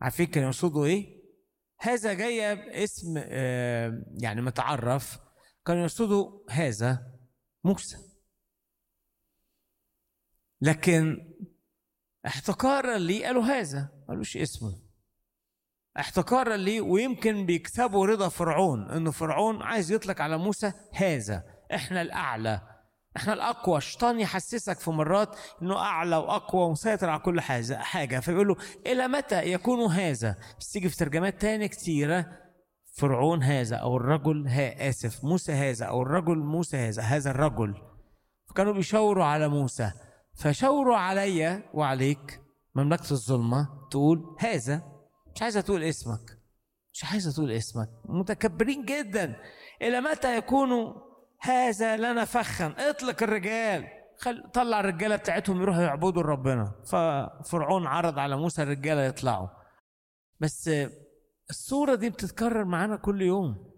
عارفين كانوا يقصدوا إيه؟ هذا جاية باسم آه، يعني متعرف. كانوا يقصدوا هذا موسى. لكن احتقارا ليه قالوا هذا قالوش اسمه. احتقارا ليه ويمكن بيكسبوا رضا فرعون إنه فرعون عايز يطلق على موسى هذا. إحنا الأعلى. إحنا الأقوى. الشيطان يحسسك في مرات إنه أعلى وأقوى ومسيطر على كل حاجة حاجة. فيقول له إلى متى يكون هذا؟ بس تيجي في ترجمات تانية كتيرة. فرعون هذا أو الرجل ها آسف موسى هذا أو الرجل موسى هذا هذا الرجل. فكانوا بيشاوروا على موسى. فشاوروا عليا وعليك مملكة الظلمة تقول هذا. مش عايزه تقول اسمك. مش عايزه تقول اسمك. متكبرين جدا. إلى متى يكون هذا لنا فخا؟ اطلق الرجال. خل... طلع الرجالة بتاعتهم يروحوا يعبدوا ربنا. ففرعون عرض على موسى الرجالة يطلعوا. بس الصورة دي بتتكرر معانا كل يوم.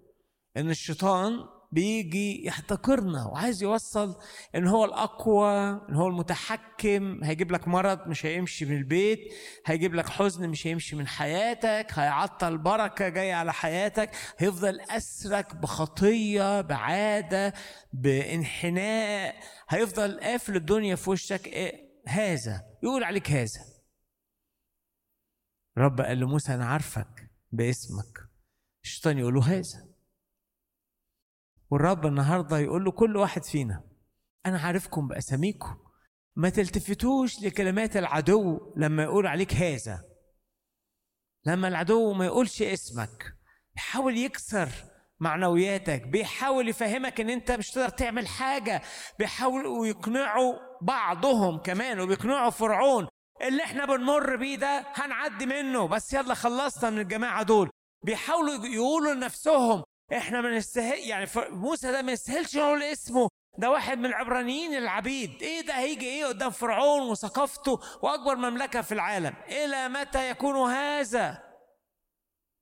إن الشيطان بيجي يحتقرنا وعايز يوصل إن هو الأقوى إن هو المتحكم هيجيب لك مرض مش هيمشي من البيت هيجيب لك حزن مش هيمشي من حياتك هيعطل بركة جاية على حياتك هيفضل أسرك بخطية بعادة بانحناء هيفضل قافل الدنيا في وشك. إيه؟ هذا يقول عليك هذا. رب قال لموسى أنا عارفك باسمك. الشيطان يقول له هذا. والرب النهارده يقول له كل واحد فينا أنا عارفكم بأساميكم. ما تلتفتوش لكلمات العدو لما يقول عليك هذا. لما العدو ما يقولش اسمك بيحاول يكسر معنوياتك بيحاول يفهمك إن أنت مش تقدر تعمل حاجة بيحاولوا يقنعوا بعضهم كمان وبيقنعوا فرعون. اللي إحنا بنمر بيه ده هنعدي منه بس يلا خلصنا من الجماعة دول. بيحاولوا يقولوا لنفسهم إحنا ما نستحق يعني موسى ده ما يستاهلش نقول اسمه. ده واحد من العبرانيين العبيد. إيه ده؟ هيجي إيه قدام فرعون وثقافته وأكبر مملكة في العالم. إلى متى يكون هذا؟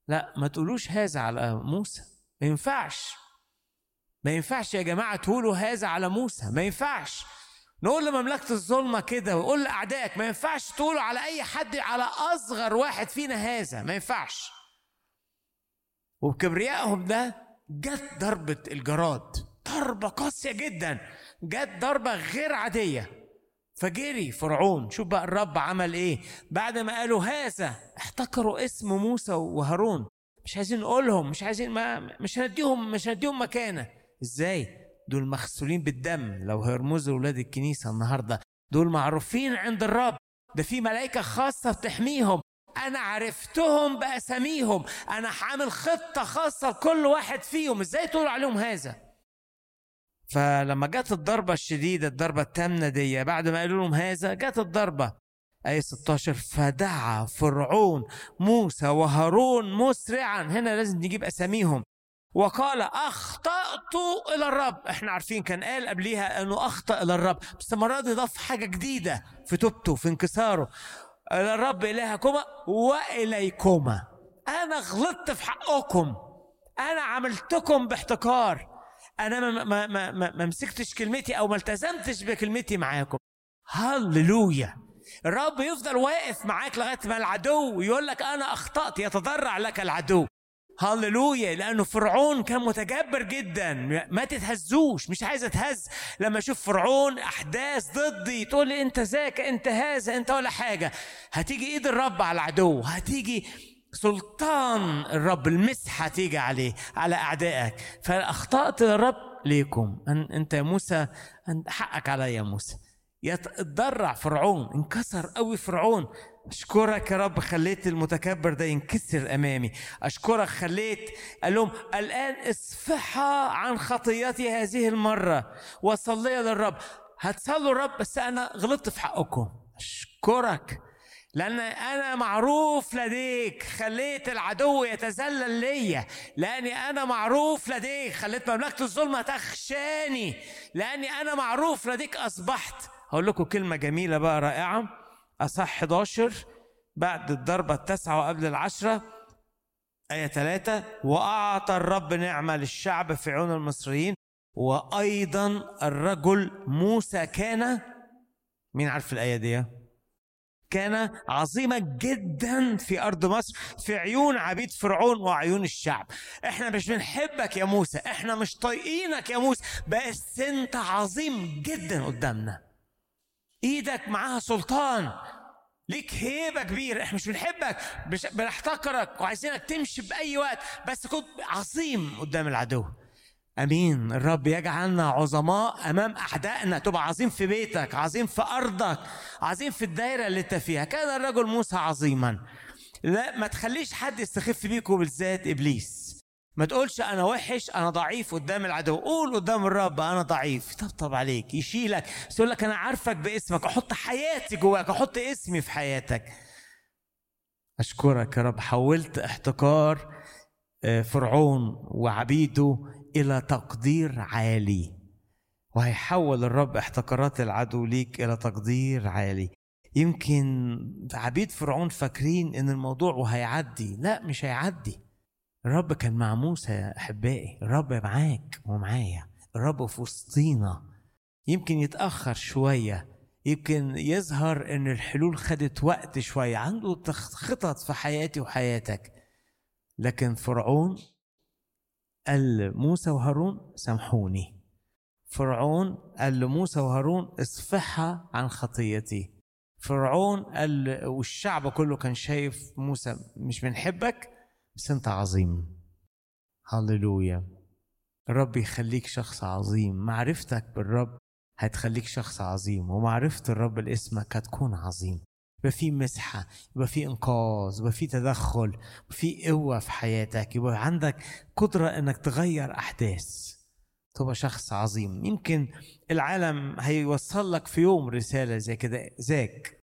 لا ما تقولوش هذا على موسى. ما ينفعش. ما ينفعش يا جماعة تقولوا هذا على موسى. ما ينفعش. نقول لمملكة الظلمة كده وقول لأعدائك ما ينفعش تقولوا على أي حد على أصغر واحد فينا هذا. ما ينفعش. وبكبريائهم ده جت ضربة الجراد. ضربة قاسية جدا. جت ضربة غير عادية. فجري فرعون. شوف بقى الرب عمل إيه. بعد ما قالوا هذا احتكروا اسم موسى وهارون. مش عايزين نقولهم. مش عايزين ما مش هنديهم مش هنديهم مكانة. إزاي؟ دول مغسولين بالدم. لو هيرمزوا ولاد الكنيسة النهارده. دول معروفين عند الرب. ده في ملائكة خاصة بتحميهم. أنا عرفتهم بأساميهم. أنا هعمل خطة خاصة لكل واحد فيهم. إزاي تقولوا عليهم هذا؟ فلما جت الضربة الشديدة الضربة التامنة دي بعد ما قالوا لهم هذا جت الضربة. آية 16 فدعا فرعون موسى وهارون مسرعا. هنا لازم نجيب أساميهم. وقال أخطأت إلى الرب. إحنا عارفين كان قال قبليها أنه أخطأ إلى الرب. بس المرة دي ضاف حاجة جديدة في توبته في انكساره. الرب إلهكما وإليكما. أنا غلطت في حقكم. أنا عملتكم باحتكار. أنا ما, ما, ما, ما, ما مسكتش كلمتي أو ما التزمتش بكلمتي معاكم. هللويا. الرب يفضل واقف معاك لغاية ما العدو يقول لك أنا أخطأت يتضرع لك العدو. هللويا لأنه فرعون كان متجبر جدا. ما تتهزوش مش عايز أتهز. لما أشوف فرعون أحداث ضدي تقول لي أنت ذاك أنت هذا أنت ولا حاجة. هتيجي إيد الرب على العدو هتيجي سلطان الرب المسحة تيجي عليه على أعدائك. فأخطأت الرب ليكم. أن- أنت يا موسى حقك عليا يا موسى. يتضرع فرعون انكسر قوي فرعون. أشكرك يا رب خليت المتكبر ده ينكسر أمامي. أشكرك خليت قال لهم الآن اصفحا عن خطيتي هذه المرة وصلي للرب. هتصلوا الرب بس أنا غلطت في حقكم. أشكرك لأن أنا معروف لديك. خليت العدو يتذلل ليا لأني أنا معروف لديك. خليت مملكة الظلمه تخشاني لأني أنا معروف لديك. أصبحت هقول لكم كلمة جميلة بقى رائعة. أصح 11 بعد الضربة التاسعة وقبل العشرة آية ثلاثة وأعطى الرب نعمة للشعب في عيون المصريين وأيضا الرجل موسى كان مين عارف الآية دي؟ كان عظيما جدا في أرض مصر في عيون عبيد فرعون وعيون الشعب إحنا مش بنحبك يا موسى إحنا مش طايقينك يا موسى بس أنت عظيم جدا قدامنا إيدك معاها سلطان. ليك هيبة كبيرة. إحنا مش بنحبك. مش بنحتقرك. وعايزينك تمشي بأي وقت. بس كنت عظيم قدام العدو. أمين. الرب يجعلنا عظماء أمام أعدائنا. تبقى عظيم في بيتك. عظيم في أرضك. عظيم في الدايرة اللي أنت فيها. كان الرجل موسى عظيما. لا ما تخليش حد يستخف بيك وبالذات إبليس. ما تقولش أنا وحش أنا ضعيف قدام العدو. قول قدام الرب أنا ضعيف. يطبطب عليك يشيلك. يقول لك أنا عارفك باسمك أحط حياتي جواك أحط اسمي في حياتك. أشكرك يا رب. حولت احتكار آه، فرعون وعبيده إلى تقدير عالي. وهيحول الرب احتقارات العدو ليك إلى تقدير عالي. يمكن عبيد فرعون فاكرين إن الموضوع وهيعدي. لا مش هيعدي. الرب كان مع موسى يا أحبائي الرب معاك ومعايا الرب في وسطينا. يمكن يتأخر شوية يمكن يظهر إن الحلول خدت وقت شوية عنده خطط في حياتي وحياتك. لكن فرعون قال لموسى وهارون سامحوني. فرعون قال لموسى وهارون اصفحها عن خطيتي. فرعون قال والشعب كله كان شايف موسى مش بنحبك بس أنت عظيم. هللويا. الرب يخليك شخص عظيم. معرفتك بالرب هتخليك شخص عظيم ومعرفة الرب لاسمك هتكون عظيم. يبقى في مسحة يبقى في إنقاذ يبقى في تدخل في قوة في حياتك يبقى عندك قدرة إنك تغير أحداث. تبقى شخص عظيم. يمكن العالم هيوصل لك في يوم رسالة زي كده ذاك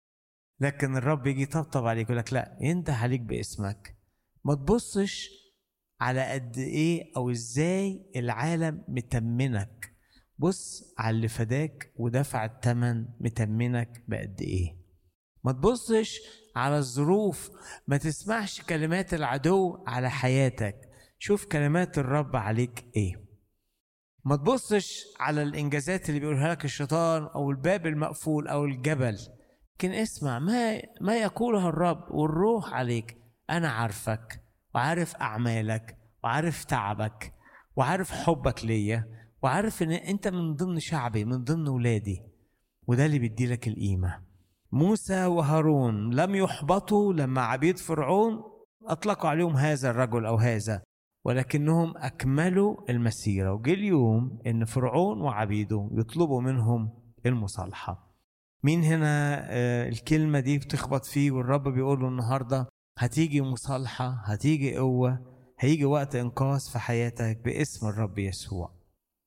لكن الرب يجي يطبطب عليك يقول لك لا ينده عليك باسمك. ما تبصش على قد إيه أو إزاي العالم متمنك. بص على اللي فداك ودفع الثمن متمنك بقد إيه. ما تبصش على الظروف ما تسمعش كلمات العدو على حياتك. شوف كلمات الرب عليك إيه. ما تبصش على الإنجازات اللي بيقولها لك الشيطان أو الباب المقفول أو الجبل. لكن اسمع ما ما يقولها الرب والروح عليك. أنا عارفك وعارف أعمالك وعارف تعبك وعارف حبك ليا وعارف إن أنت من ضمن شعبي من ضمن ولادي وده اللي بيديلك القيمة. موسى وهارون لم يحبطوا لما عبيد فرعون أطلقوا عليهم هذا الرجل أو هذا ولكنهم أكملوا المسيرة وجه اليوم إن فرعون وعبيده يطلبوا منهم المصالحة. مين هنا آه، الكلمة دي بتخبط فيه والرب بيقول له النهارده؟ هتيجي مصالحة هتيجي قوة هيجي وقت إنقاذ في حياتك باسم الرب يسوع.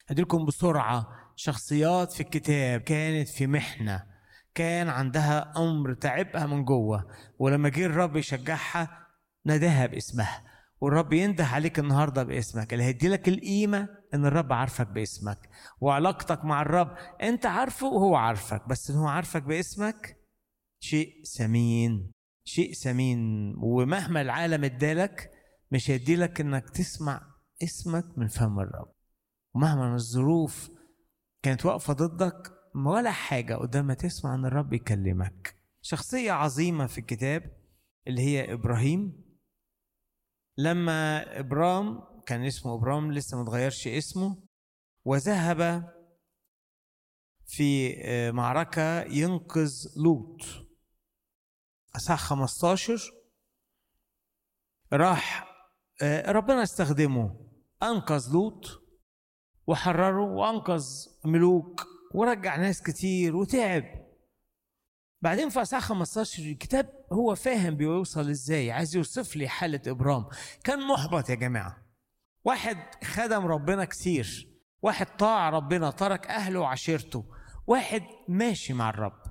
هديلكم بسرعة شخصيات في الكتاب كانت في محنة كان عندها أمر تعبها من جوه ولما جه الرب يشجعها ناداها باسمها. والرب ينده عليك النهارده باسمك اللي هيدي لك القيمة إن الرب عارفك باسمك. وعلاقتك مع الرب أنت عارفه وهو عارفك بس إن هو عارفك باسمك شيء ثمين شيء ثمين ومهما العالم ادالك مش هيديلك إنك تسمع اسمك من فم الرب. ومهما الظروف كانت واقفة ضدك ولا حاجة قدام ما تسمع إن الرب يكلمك. شخصية عظيمة في الكتاب اللي هي إبراهيم. لما إبرام كان اسمه إبرام لسه متغيرش اسمه وذهب في آه، معركة ينقذ لوط. اصحاح 15 راح آه، ربنا استخدمه. أنقذ لوط وحرره وأنقذ ملوك ورجع ناس كتير وتعب. بعدين في اصحاح 15 الكتاب هو فاهم بيوصل إزاي عايز يوصف لي حالة إبرام. كان محبط يا جماعة. واحد خدم ربنا كتير واحد طاع ربنا ترك أهله وعشيرته. واحد ماشي مع الرب.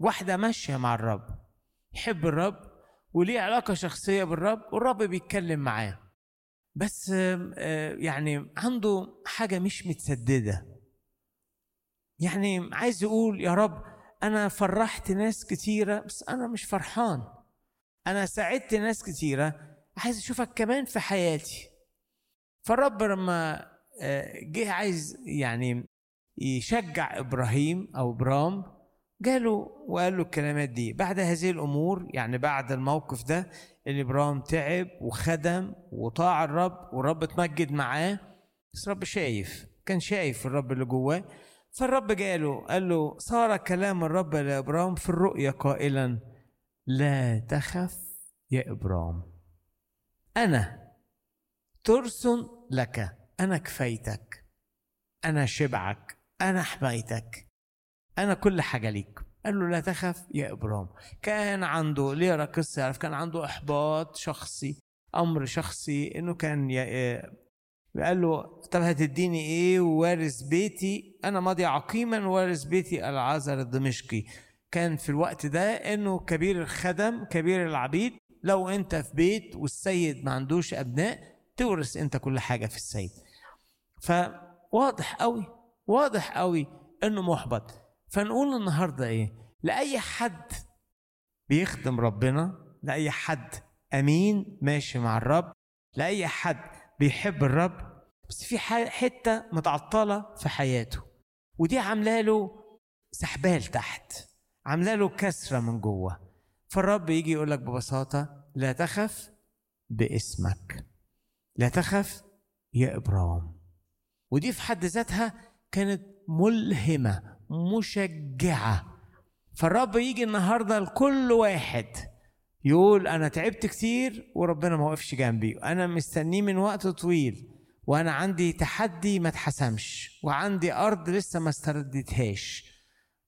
واحدة ماشية مع الرب. يحب الرب وليه علاقة شخصية بالرب والرب بيتكلم معاه. بس آه، يعني عنده حاجة مش متسددة. يعني عايز يقول يا رب أنا فرحت ناس كتيرة بس أنا مش فرحان. أنا ساعدت ناس كتيرة عايز أشوفك كمان في حياتي. فالرب لما آه، جه عايز يعني يشجع إبراهيم أو إبرام جاله وقال له الكلمات دي. بعد هذه الأمور يعني بعد الموقف ده اللي ابرام تعب وخدم وطاع الرب والرب اتمجد معاه بس الرب شايف كان شايف الرب اللي جواه. فالرب جاله قال له صار كلام الرب لابرام في الرؤيا قائلا لا تخف يا ابرام أنا ترس لك أنا كفيتك أنا شبعك أنا حمايتك أنا كل حاجة ليك. قال له لا تخف يا ابرام كان عنده ليه قصه يعرف كان عنده إحباط شخصي أمر شخصي إنه كان ي- قال له طب هتديني إيه ووارث بيتي؟ أنا ماضي عقيما وارث بيتي العازر الدمشقي. كان في الوقت ده إنه كبير الخدم كبير العبيد. لو أنت في بيت والسيد ما عندوش أبناء تورث أنت كل حاجة في السيد. فواضح قوي واضح قوي إنه محبط. فنقول النهارده إيه؟ لأي حد بيخدم ربنا لأي حد أمين ماشي مع الرب لأي حد بيحب الرب بس في حتة متعطلة في حياته ودي عاملة له سحبال تحت عاملة له كسرة من جوه. فالرب يجي يقول لك ببساطة لا تخف باسمك لا تخف يا ابرام ودي في حد ذاتها كانت ملهمة مشجعة. فالرب يجي النهارده لكل واحد يقول أنا تعبت كتير وربنا ما وقفش جنبي أنا مستنيه من وقت طويل وأنا عندي تحدي ما اتحسمش وعندي أرض لسه ما استردتهاش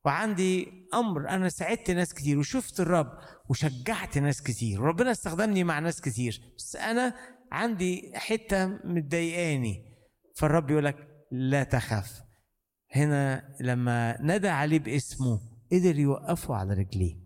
وعندي أمر أنا ساعدت ناس كتير وشفت الرب وشجعت ناس كتير وربنا استخدمني مع ناس كتير بس أنا عندي حتة مضايقاني. فالرب يقول لك لا تخف. هنا لما ندى عليه باسمه قدر يوقفه على رجليه.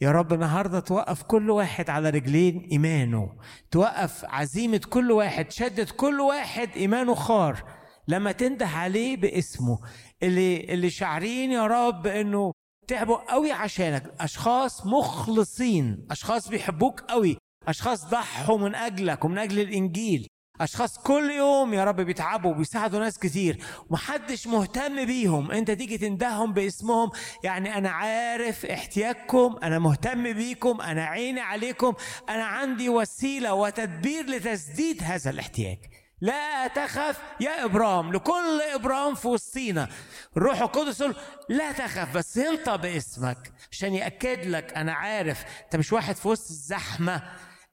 يا رب النهارده توقف كل واحد على رجلين إيمانه. توقف عزيمة كل واحد شدت كل واحد إيمانه خار. لما تنده عليه باسمه. اللي اللي شاعرين يا رب إنه تعبوا قوي عشانك. أشخاص مخلصين. أشخاص بيحبوك قوي. أشخاص ضحوا من أجلك ومن أجل الإنجيل. أشخاص كل يوم يا رب بيتعبوا وبيساعدوا ناس كتير ومحدش مهتم بيهم. أنت تيجي تندههم باسمهم. يعني أنا عارف احتياجكم أنا مهتم بيكم أنا عيني عليكم أنا عندي وسيلة وتدبير لتسديد هذا الاحتياج. لا تخف يا ابرام لكل ابرام في وسطينا. الروح القدس لا تخف بس انت باسمك عشان يأكد لك أنا عارف. أنت مش واحد في وسط الزحمة.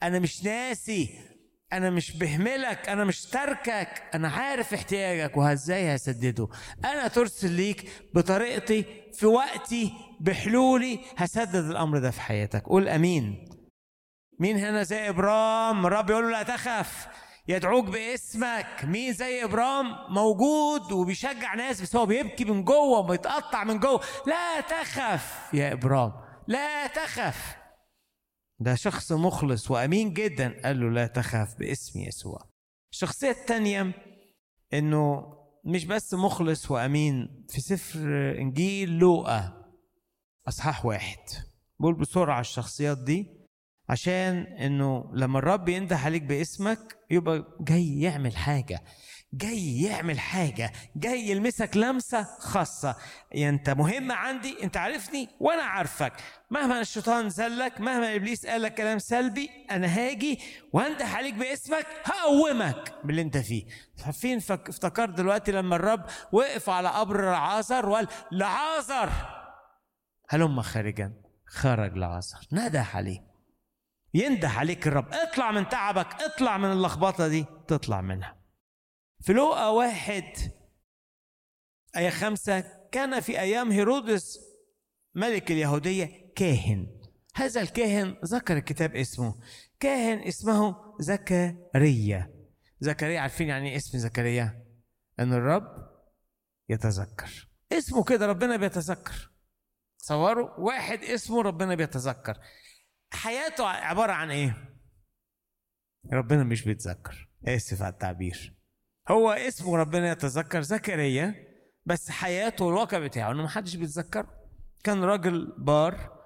أنا مش ناسي. أنا مش بهملك أنا مش تركك أنا عارف احتياجك وازاي هسدده. أنا ترسل ليك بطريقتي في وقتي بحلولي هسدد الأمر ده في حياتك. قول آمين. مين هنا زي إبرام؟ الرب يقول له لا تخف. يدعوك باسمك. مين زي إبرام؟ موجود وبيشجع ناس بس هو بيبكي من جوه وبيتقطع من جوه. لا تخف يا إبرام. لا تخف. ده شخص مخلص وأمين جدا. قال له لا تخاف باسم يسوع. الشخصيه الثانية إنه مش بس مخلص وأمين. في سفر إنجيل لوقا أصحاح واحد. بقول بسرعة الشخصيات دي عشان إنه لما الرب ينده عليك باسمك يبقى جاي يعمل حاجة. جاي يعمل حاجة جاي يلمسك لمسة خاصة. يعني أنت مهم عندي أنت عارفني وأنا عارفك. مهما الشيطان زلك مهما إبليس قال لك كلام سلبي أنا هاجي وانده عليك باسمك هقومك باللي أنت فيه. فك- افتكرت دلوقتي لما الرب وقف على قبر لعازر وقال لعازر. هلم خارجا؟ خرج لعازر. نده عليه. ينده عليك الرب. اطلع من تعبك اطلع من اللخبطة دي تطلع منها. في لوقا واحد آية خمسة كان في أيام هيرودس ملك اليهودية كاهن. هذا الكاهن ذكر الكتاب اسمه. كاهن اسمه زكريا. زكريا عارفين يعني إيه اسم زكريا؟ أن الرب يتذكر. اسمه كده ربنا بيتذكر. تصوروا واحد اسمه ربنا بيتذكر. حياته عبارة عن إيه؟ ربنا مش بيتذكر. آسف على التعبير. هو اسمه ربنا يتذكر زكريا بس حياته والواقع بتاعه إنه محدش بيتذكره كان راجل بار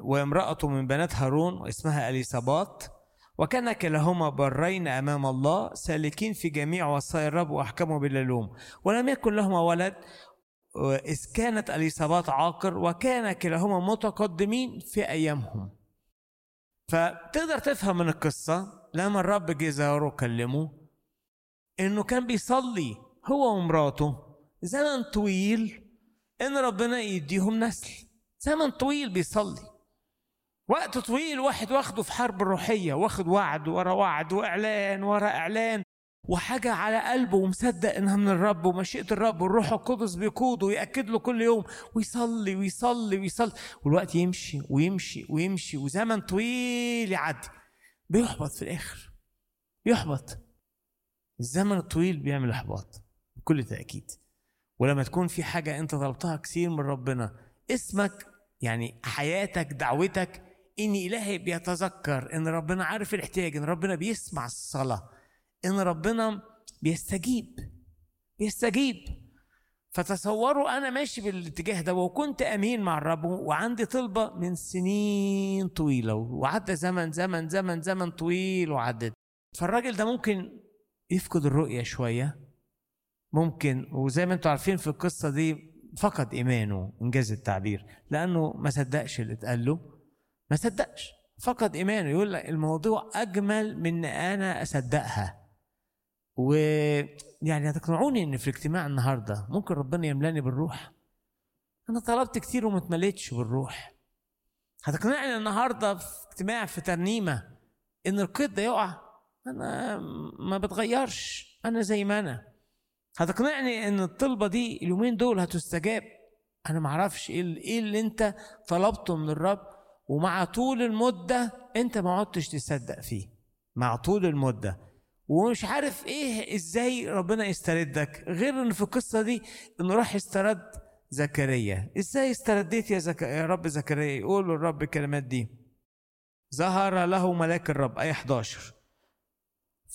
وامرأته من بنات هارون واسمها اليصابات وكان كلاهما برين أمام الله سالكين في جميع وصايا الرب وأحكامه بلا لوم ولم يكن لهما ولد إذ كانت اليصابات عاقر وكان كلاهما متقدمين في أيامهم. فتقدر تفهم من القصة لما الرب جه زاره وكلمه إنه كان بيصلي هو ومراته. زمن طويل إن ربنا يديهم نسل. زمن طويل بيصلي. وقت طويل واحد واخده في حرب روحية واخد وعد ورا وعد وإعلان ورا إعلان وحاجة على قلبه ومصدق إنها من الرب ومشيئة الرب والروح القدس بيقوده ويأكد له كل يوم ويصلي ويصلي ويصلي. والوقت يمشي ويمشي ويمشي وزمن طويل يعدي. بيحبط في الآخر. بيحبط. الزمن الطويل بيعمل إحباط بكل تأكيد. ولما تكون في حاجة أنت طلبتها كثير من ربنا اسمك يعني حياتك دعوتك إن إلهي بيتذكر إن ربنا عارف الاحتياج إن ربنا بيسمع الصلاة إن ربنا بيستجيب بيستجيب. فتصوروا أنا ماشي بالاتجاه ده وكنت أمين مع الرب وعندي طلبة من سنين طويلة وعدى زمن زمن زمن زمن طويل وعدت. فالراجل ده ممكن يفقد الرؤية شوية. ممكن وزي ما أنتم عارفين في القصة دي فقد إيمانه انجاز التعبير لأنه ما صدقش اللي اتقال له. ما صدقش فقد إيمانه. يقول لك الموضوع أجمل من إن أنا أصدقها. ويعني هتقنعوني إن في الاجتماع النهارده ممكن ربنا يملأني بالروح؟ أنا طلبت كتير وما اتمليتش بالروح. هتقنعني النهارده في اجتماع في ترنيمة إن القيد ده يقع؟ أنا ما بتغيرش أنا زي ما أنا. هتقنعني إن الطلبة دي اليومين دول هتستجاب؟ أنا ما أعرفش إيه اللي- إيه اللي أنت طلبته من الرب ومع طول المدة أنت ما عدتش تصدق فيه. مع طول المدة. ومش عارف إيه إزاي ربنا يستردك. غير إن في القصة دي انه راح يسترد زكريا. إزاي استرديت يا, زك... يا رب زكريا؟ يقول الرب الكلمات دي. ظهر له ملاك الرب أي 11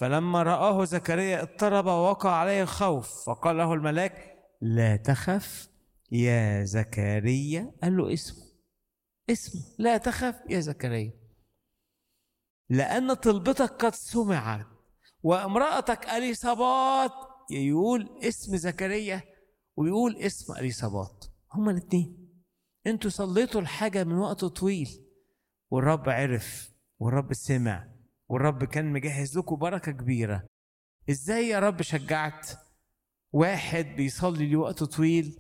فلما رآه زكريا اضطرب ووقع عليه الخوف فقال له الملاك لا تخف يا زكريا قال له اسمه اسمه لا تخف يا زكريا. لأن طلبتك قد سمعت وامرأتك أليصابات يقول اسم زكريا ويقول اسم أليصابات هما الاثنين أنتوا صليتوا الحاجة من وقت طويل والرب عرف والرب سمع. والرب كان مجهز لكم بركة كبيرة. إزاي يا رب شجعت واحد بيصلي لوقت طويل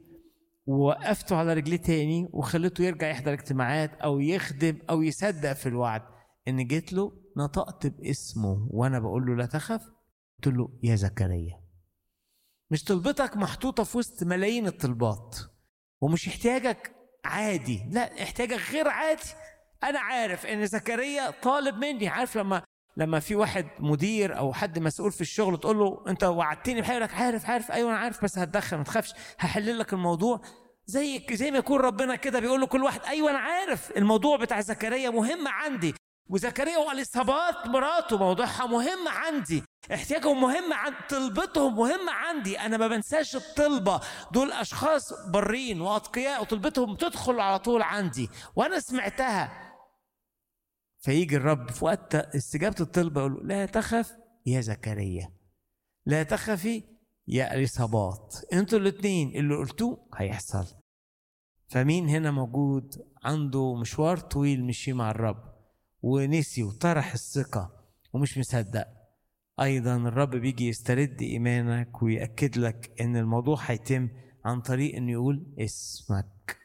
ووقفته على رجليه تاني وخليته يرجع يحضر اجتماعات أو يخدم أو يصدق في الوعد؟ إن جيت له نطقت باسمه وأنا بقول له لا تخف. قلت له يا زكريا. مش طلبتك محطوطة في وسط ملايين الطلبات ومش احتياجك عادي. لا احتياجك غير عادي. أنا عارف إن زكريا طالب مني. عارف لما لما في واحد مدير أو حد مسؤول في الشغل تقول له أنت وعدتني بحاجة لك عارف عارف أيوه أنا عارف بس هتدخل ما تخافش هحل لك الموضوع. زي زي ما يكون ربنا كده بيقول له واحد أيوه أنا عارف الموضوع بتاع زكريا مهم عندي. وزكريا واليصابات مراته موضوعها مهم عندي. احتياجهم مهم عن طلبتهم مهمة عندي. أنا ما بنساش الطلبة. دول أشخاص برين وأتقياء وطلبتهم تدخل على طول عندي. وأنا سمعتها. فيجي الرب في وقت استجابة الطلبة يقول له، لا تخف يا زكريا لا تخفي يا اليصابات أنتوا الاثنين اللي قلتوه هيحصل. فمين هنا موجود عنده مشوار طويل مشي مع الرب ونسي وطرح الثقة ومش مصدق. أيضا الرب بيجي يسترد إيمانك ويأكد لك إن الموضوع هيتم عن طريق إنه يقول اسمك.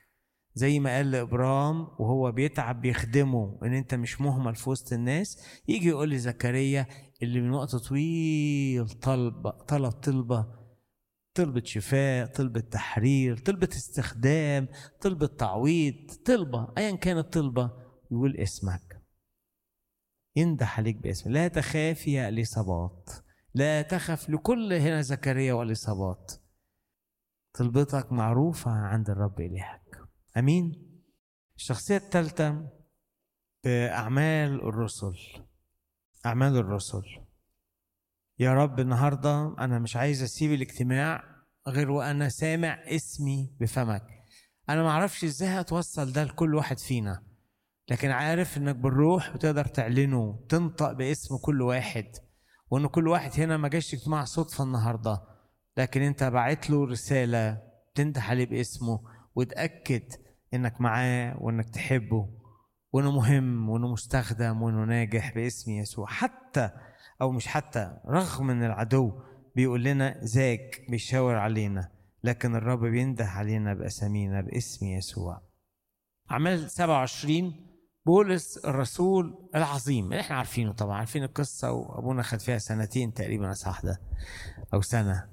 زي ما قال لإبرام وهو بيتعب بيخدمه إن أنت مش مهمل في وسط الناس يجي يقول لزكريا اللي من وقت طويل طلب طلب طلبة طلبة شفاء طلبة تحرير طلبة استخدام طلبة تعويض طلبة أيا كانت طلبة يقول اسمك. ينده عليك باسم لا تخاف يا اليصابات لا تخف لكل هنا زكريا واليصابات طلبتك معروفة عند الرب إلهك. أمين. الشخصية الثالثة بأعمال الرسل. أعمال الرسل. يا رب النهاردة أنا مش عايز أسيب الاجتماع غير وأنا سامع اسمي بفمك. أنا معرفش إزاي هتوصل ده لكل واحد فينا لكن عارف إنك بالروح بتقدر تعلنه تنطق باسم كل واحد وإن كل واحد هنا ما جاش اجتماع صدفة النهارده لكن أنت باعت له رسالة تنده عليه باسمه وتأكد إنك معاه وإنك تحبه وإنه مهم وإنه مستخدم وإنه ناجح باسم يسوع. حتى أو مش حتى رغم إن العدو بيقول لنا زاج بيشاور علينا لكن الرب بينده علينا بأسامينا باسم يسوع. أعمال 27 بولس الرسول العظيم اللي إحنا عارفينه طبعا عارفين القصة وأبونا خد فيها سنتين تقريبا صح ده؟ أو سنة.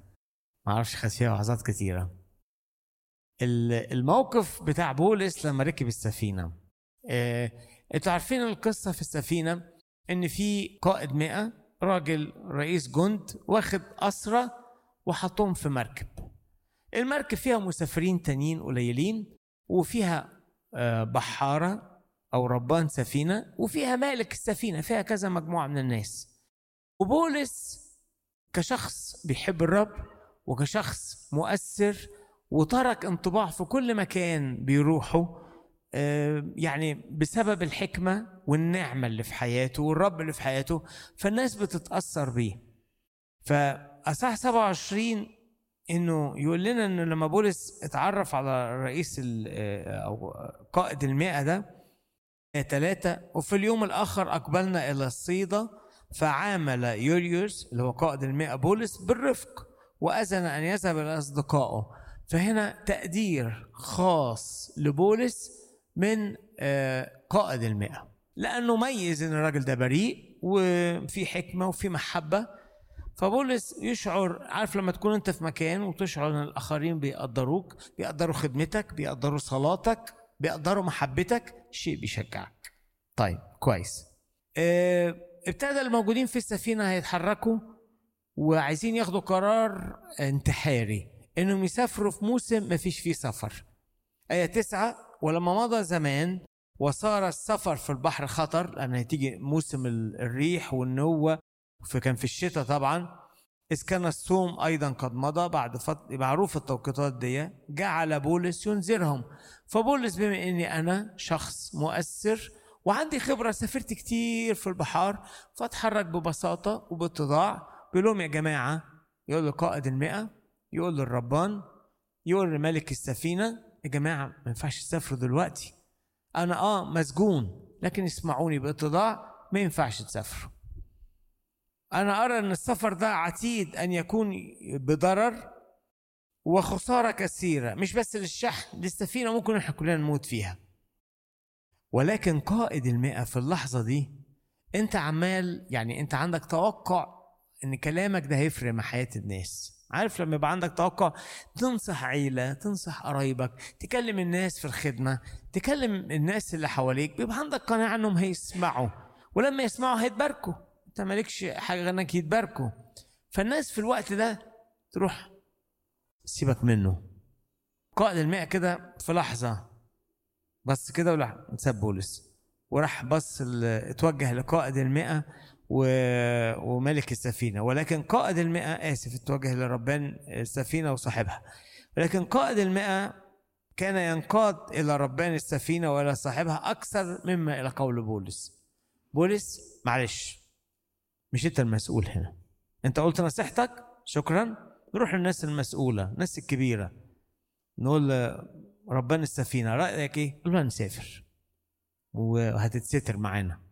ما أعرفش خد فيها لحظات كتيره ال- الموقف بتاع بولس لما ركب السفينة. آه أنتوا عارفين القصة في السفينة؟ إن في قائد مئة راجل رئيس جند واخد اسرى وحطهم في مركب. المركب فيها مسافرين تانيين قليلين وفيها آه، بحارة أو ربان سفينة وفيها مالك السفينة فيها كذا مجموعة من الناس. وبولس كشخص بيحب الرب وكشخص مؤثر وترك انطباع في كل مكان بيروحه آه، يعني بسبب الحكمة والنعمة اللي في حياته والرب اللي في حياته فالناس بتتأثر بيه. فأصح 27 إنه يقول لنا إنه لما بولس اتعرف على رئيس آه، أو قائد المئة ده ثلاثة وفي اليوم الآخر أقبلنا إلى الصيدا فعامل يوليوس اللي هو قائد المئة بولس بالرفق وأذن أن يذهب إلى أصدقائه. فهنا تقدير خاص لبولس من آه، قائد المئة. لأنه ميز إن الراجل ده بريء وفي حكمة وفي محبة. فبولس يشعر عارف لما تكون أنت في مكان وتشعر إن الآخرين بيقدروك بيقدروا خدمتك بيقدروا صلاتك بيقدروا محبتك شيء بيشجعك. طيب كويس. آه ابتدى الموجودين في السفينة هيتحركوا وعايزين ياخدوا قرار انتحاري. إنهم يسافروا في موسم ما فيش فيه سفر. آية تسعة ولما مضى زمان وصار السفر في البحر خطر لأن هتيجي موسم ال- الريح والنوة فكان في الشتاء طبعا إذ كان الصوم أيضا قد مضى بعد فت... معروف التوقيتات دي جعل بولس ينذرهم. فبولس بما إني أنا شخص مؤثر وعندي خبرة سافرت كتير في البحار فأتحرك ببساطة وباتضاع. بيقول لهم يا جماعة يقول لقائد المئة يقول للربان يقول لملك السفينة يا جماعة ما ينفعش تسافروا دلوقتي. أنا آه مسجون لكن اسمعوني باتضاع ما ينفعش تسافروا. أنا أرى أن السفر ده عتيد أن يكون بضرر وخسارة كثيرة مش بس للشحن للسفينة ممكن إحنا كلنا نموت فيها. ولكن قائد المئة في اللحظة دي أنت عمال يعني أنت عندك توقع إن كلامك ده هيفرق مع حياة الناس. عارف لما يبقى عندك توقع تنصح عيلة تنصح قرايبك تكلم الناس في الخدمة تكلم الناس اللي حواليك بيبقى عندك قناعة إنهم هيسمعوا ولما يسمعوا هيتباركوا. أنت مالكش حاجة غير إنك يتباركوا. فالناس في الوقت ده تروح سيبك منه. قائد المئة كده في لحظة. بس كده وراح ساب بولس. وراح بص اتوجه لقائد المئة. و... وملك السفينة. ولكن قائد المئة آسف اتوجه لربان السفينة وصاحبها. ولكن قائد المئة كان ينقاد إلى ربان السفينة وإلى صاحبها أكثر مما إلى قول بولس. بولس معلش مش أنت المسؤول هنا. أنت قلت نصيحتك؟ شكرا. نروح للناس المسؤولة الناس الكبيرة. نقول ربان السفينة رأيك إيه؟ قول له هنسافر وهتتستر معانا.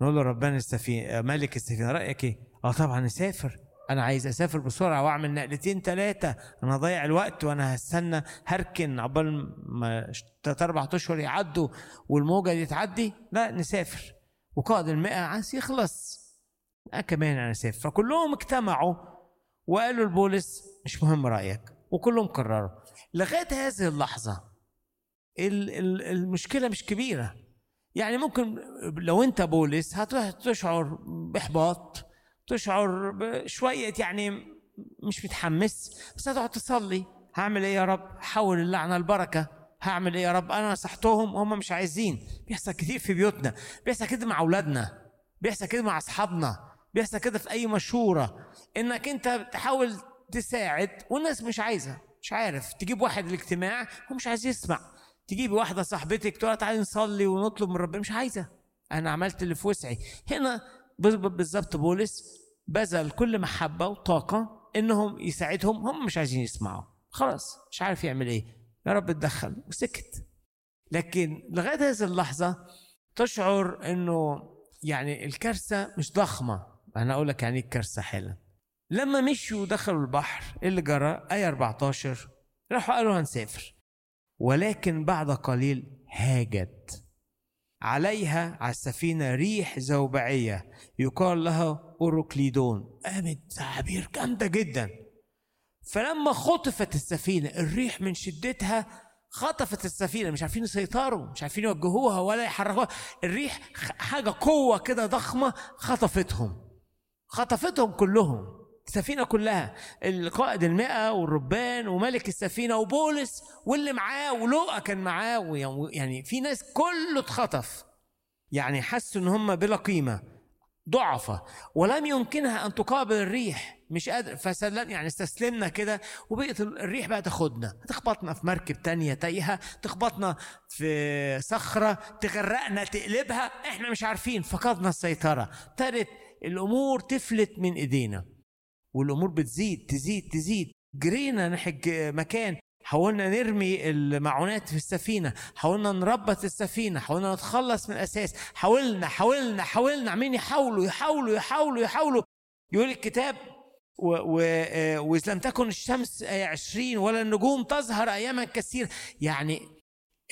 نقول له ربنا السفينة ملك السفينة رأيك إيه؟ آه طبعا نسافر أنا عايز أسافر بسرعة وأعمل نقلتين ثلاثة أنا هضيع الوقت وأنا هستنى هركن عقبال ما ثلاث أربع أشهر يعدوا والموجة دي تعدي. لا نسافر. وقائد المئة عايز يخلص. لا كمان أنا أسافر. فكلهم اجتمعوا وقالوا لبولس مش مهم رأيك. وكلهم قرروا. لغاية هذه اللحظة ال- ال- المشكلة مش كبيرة. يعني ممكن لو انت بولس هتروح تشعر بإحباط تشعر بشويه يعني مش متحمس بس هتقعد تصلي. هعمل إيه يا رب؟ حول اللعنة البركة. هعمل إيه يا رب؟ أنا نصحتهم وهم مش عايزين. بيحصل كتير في بيوتنا. بيحصل كده مع أولادنا. بيحصل كده مع أصحابنا. بيحصل كده في أي مشورة. إنك أنت تحاول تساعد والناس مش عايزه مش عارف. تجيب واحد الاجتماع هو مش عايز يسمع. تجيبي واحدة صاحبتك تقول تعالي نصلي ونطلب من ربنا. مش عايزة. أنا عملت اللي في وسعي. هنا بال- بالظبط بولس بذل كل محبة وطاقة إنهم يساعدهم. هم مش عايزين يسمعوا. خلاص مش عارف يعمل إيه. يا رب اتدخل وسكت. لكن لغاية هذه اللحظة تشعر إنه يعني الكارثة مش ضخمة. أنا أقول لك يعني إيه الكارثه حالا. لما مشوا ودخلوا البحر اللي جرى آية 14 راحوا قالوا هنسافر. ولكن بعد قليل هاجت عليها على السفينة ريح زوبعية يقال لها أوروكليدون. قامت تعابير جامدة جدا. فلما خطفت السفينة الريح من شدتها خطفت السفينة مش عارفين يسيطروا مش عارفين يوجهوها ولا يحركوها. الريح حاجة قوة كده ضخمة خطفتهم خطفتهم كلهم. السفينة كلها القائد المئة والربان وملك السفينة وبولس واللي معاه ولوقا كان معاه يعني في ناس كله اتخطف. يعني حسوا إن هم بلا قيمة ضعفة. ولم يمكنها أن تقابل الريح مش قادر. فسلم يعني استسلمنا كده وبقت الريح بقى تاخدنا. تخبطنا في مركب تانية تايهة تخبطنا في صخرة تغرقنا تقلبها إحنا مش عارفين فقدنا السيطرة. ابتدت الأمور تفلت من إيدينا. والأمور بتزيد تزيد تزيد. جرينا ناحية مكان حاولنا نرمي المعونات في السفينة حاولنا نربط السفينة حاولنا نتخلص من الأساس حاولنا حاولنا حاولنا عمالين يحاولوا يحاولوا يحاولوا يحاولوا. يقول الكتاب آه، وإذ لم تكن الشمس آية عشرين ولا النجوم تظهر أياما كثير يعني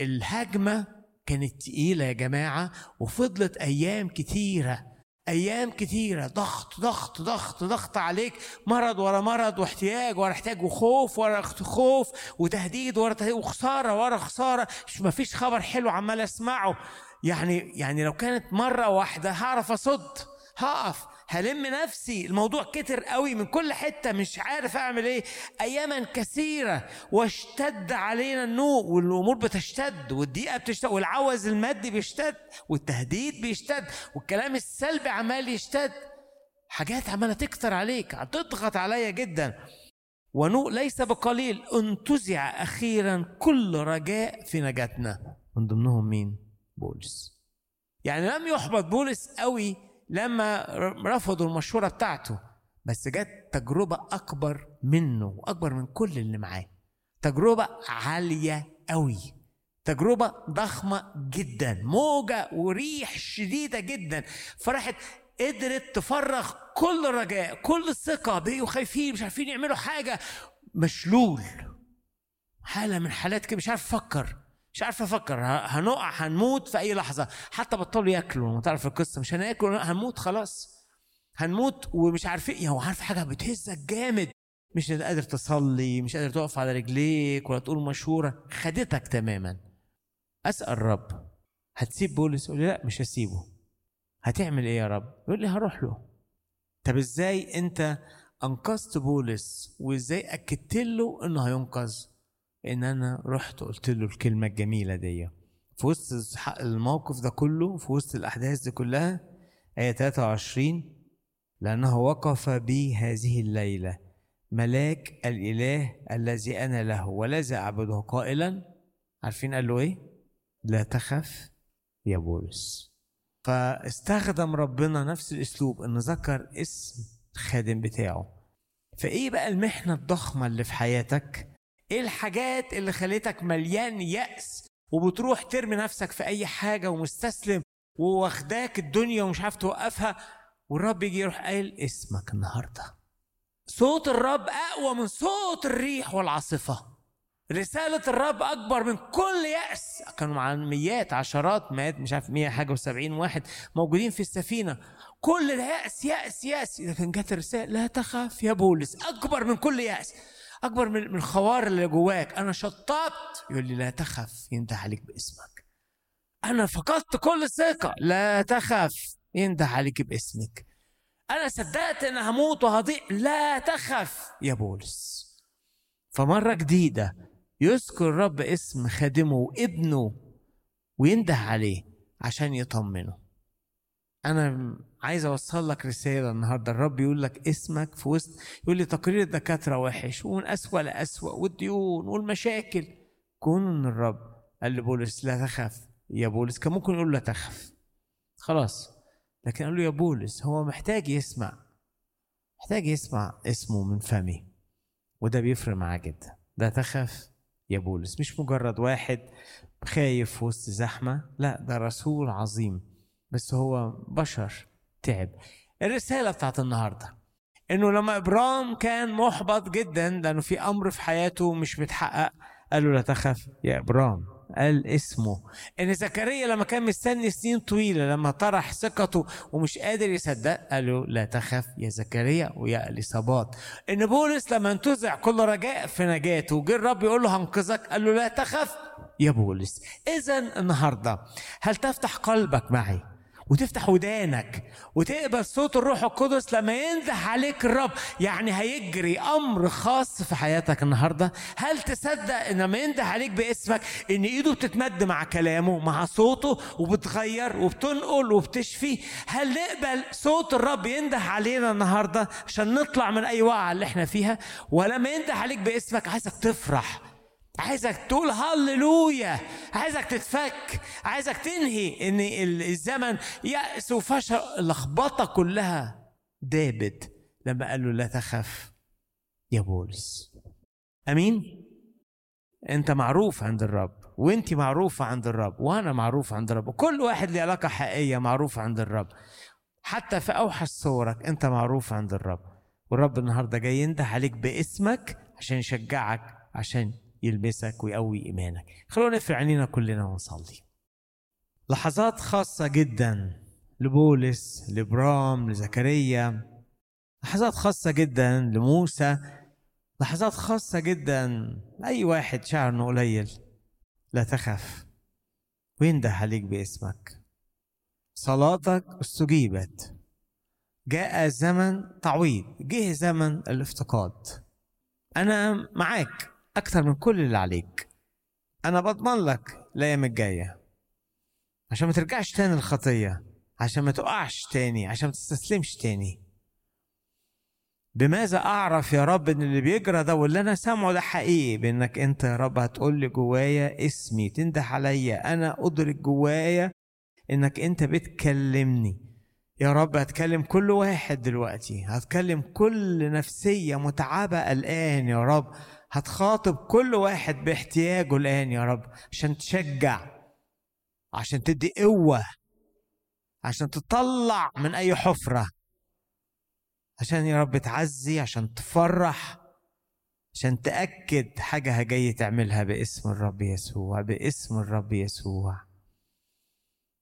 الهجمة كانت تقيلة يا جماعة وفضلت أيام كتيرة أيام كتيرة ضغط ضغط ضغط ضغط عليك مرض ورا مرض واحتياج ورا احتياج وخوف ورا خوف وتهديد ورا تهديد وخسارة ورا خسارة. مش مفيش خبر حلو عمال أسمعه. يعني يعني لو كانت مرة واحدة هعرف أصد هقف. هلم نفسي. الموضوع كتر قوي من كل حتة مش عارف أعمل إيه. أياما كثيرة واشتد علينا النوء والأمور بتشتد والضيقة بتشتد والعوز المادي بيشتد والتهديد بيشتد والكلام السلبي عمال يشتد. حاجات عمالة تكتر عليك هتضغط عليا جدا. ونوء ليس بقليل انتزع أخيرا كل رجاء في نجاتنا. من ضمنهم مين؟ بولس. يعني لم يحبط بولس قوي لما رفضوا المشورة بتاعته. بس جت تجربة أكبر منه وأكبر من كل اللي معاه. تجربة عالية قوي تجربة ضخمة جدا. موجة وريح شديدة جدا. فراحت قدرت تفرغ كل رجاء كل الثقة بقوا خايفين مش عارفين يعملوا حاجة. مشلول. حالة من حالات كده مش عارف أفكر مش عارف أفكر هنقع هنموت في أي لحظة. حتى بطلوا ياكلوا ما تعرف القصة مش هناكل هنموت خلاص. هنموت ومش عارفين يعني هو عارف حاجة؟ بتهزك جامد. مش قادر تصلي مش قادر تقف على رجليك ولا تقول مشهورة. خدتك تماما. أسأل الرب. هتسيب بولس؟ يقول لي لا مش هسيبه. هتعمل إيه يا رب؟ يقول لي هروح له. طب إزاي أنت أنقذت بولس؟ وإزاي أكدت له إنه هينقذ؟ إن أنا رحت قلت له الكلمة الجميلة دي. في وسط الموقف ده كله في وسط الأحداث دي كلها آية 23 لأنه وقف بي هذه الليلة. ملاك الإله الذي أنا له والذي أعبده قائلا. عارفين قال له إيه؟ لا تخف يا بولس. فاستخدم ربنا نفس الأسلوب إنه ذكر اسم الخادم بتاعه. فإيه بقى المحنة الضخمة اللي في حياتك؟ إيه الحاجات اللي خليتك مليان يأس وبتروح ترمي نفسك في أي حاجة ومستسلم وواخداك الدنيا ومش عارف توقفها والرب يجي يروح قايل اسمك النهاردة. صوت الرب أقوى من صوت الريح والعاصفة. رسالة الرب أكبر من كل يأس. كانوا مع ميات عشرات مئات مش عارف مية حاجة وسبعين واحد موجودين في السفينة. كل ده يأس يأس. يأس لكن جت الرسالة لا تخاف يا بولس أكبر من كل يأس. أكبر من الخوار اللي جواك. أنا شطبت يقول لي لا تخف ينده عليك باسمك. أنا فقدت كل الثقة. لا تخف ينده عليك باسمك. أنا صدقت إن هموت وهضيع لا تخف يا بولس. فمرة جديدة يذكر الرب اسم خادمه وابنه وينده عليه عشان يطمنه. أنا عايز أوصل لك رسالة النهارده. الرب يقول لك اسمك في وسط يقول لي تقرير الدكاترة وحش ومن أسوأ لأسوأ والديون والمشاكل. كون الرب قال لبولس لا تخاف يا بولس. كان ممكن يقول لا تخف. خلاص. لكن قال له يا بولس هو محتاج يسمع. محتاج يسمع اسمه من فمي. وده بيفرق معاه جدا. لا تخاف يا بولس. مش مجرد واحد خايف وسط زحمة. لا ده رسول عظيم. بس هو بشر. تعب. الرسالة بتاعت النهاردة إنه لما ابرام كان محبط جدا لأنه في أمر في حياته مش متحقق قال له لا تخف يا ابرام قال اسمه. إن زكريا لما كان مستني سنين طويلة لما طرح ثقته ومش قادر يصدق قال له لا تخف يا زكريا ويا اليصابات إن بولس لما انتزع كل رجاء في نجاته وجه الرب يقول له هنقذك قال له لا تخف يا بولس. اذا النهارده هل تفتح قلبك معي؟ وتفتح ودانك وتقبل صوت الروح القدس لما ينده عليك الرب. يعني هيجري أمر خاص في حياتك النهارده. هل تصدق إن لما ينده عليك باسمك إن إيده بتتمد مع كلامه مع صوته وبتغير وبتنقل وبتشفي؟ هل نقبل صوت الرب ينده علينا النهارده عشان نطلع من أي وقعة اللي إحنا فيها؟ ولما ينده عليك باسمك عايزك تفرح عايزك تقول هللويا عايزك تتفك عايزك تنهي إن ال- الزمن يأس وفشل اللخبطه كلها. دابت لما قال له لا تخف يا بولس. أمين؟ أنت معروف عند الرب وأنت معروفة عند الرب وأنا معروف عند الرب وكل واحد له علاقة حقيقية معروف عند الرب. حتى في أوحش صورك أنت معروف عند الرب والرب النهارده جاي ينده عليك باسمك عشان يشجعك عشان يلبسك ويقوي إيمانك. خلونا نرفع عينينا كلنا ونصلي. لحظات خاصة جدا لبولس لإبرام لزكريا. لحظات خاصة جدا لموسى. لحظات خاصة جدا لأي واحد شعر انه قليل. لا تخف. وينده عليك باسمك؟ صلاتك استجيبت. جاء زمن تعويض. جه زمن الافتقاد. أنا معاك. أكتر من كل اللي عليك. أنا بضمن لك الأيام الجاية. عشان ما ترجعش تاني الخطيه عشان ما تقعش تاني. عشان ما تستسلمش تاني. بماذا أعرف يا رب إن اللي بيجرى ده واللي أنا سامعه ده حقيقي؟ بإنك أنت يا رب هتقول لي جوايا اسمي. تنده عليا. أنا أدرك جوايا إنك أنت بتكلمني. يا رب هتكلم كل واحد دلوقتي. هتكلم كل نفسية متعبة الآن يا رب. هتخاطب كل واحد باحتياجه الآن يا رب عشان تشجع عشان تدي قوة عشان تطلع من أي حفرة عشان يا رب تعزي عشان تفرح عشان تأكد حاجة جاي تعملها باسم الرب يسوع باسم الرب يسوع.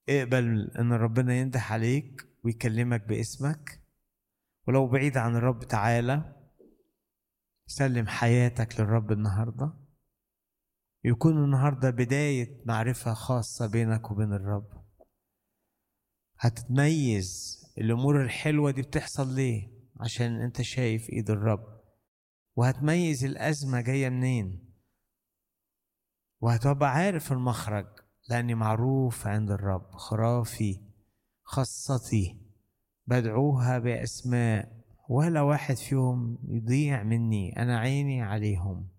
اقبل إن ربنا ينده عليك ويكلمك باسمك ولو بعيد عن الرب تعالى. سلم حياتك للرب النهارده. يكون النهارده بداية معرفة خاصة بينك وبين الرب. هتتميز الأمور الحلوة دي بتحصل ليه؟ عشان أنت شايف إيد الرب. وهتميز الأزمة جاية منين؟ وهتبقى عارف المخرج لأني معروف عند الرب. خرافي خاصتي بدعوها بأسماء ولا واحد فيهم يضيع مني أنا عيني عليهم.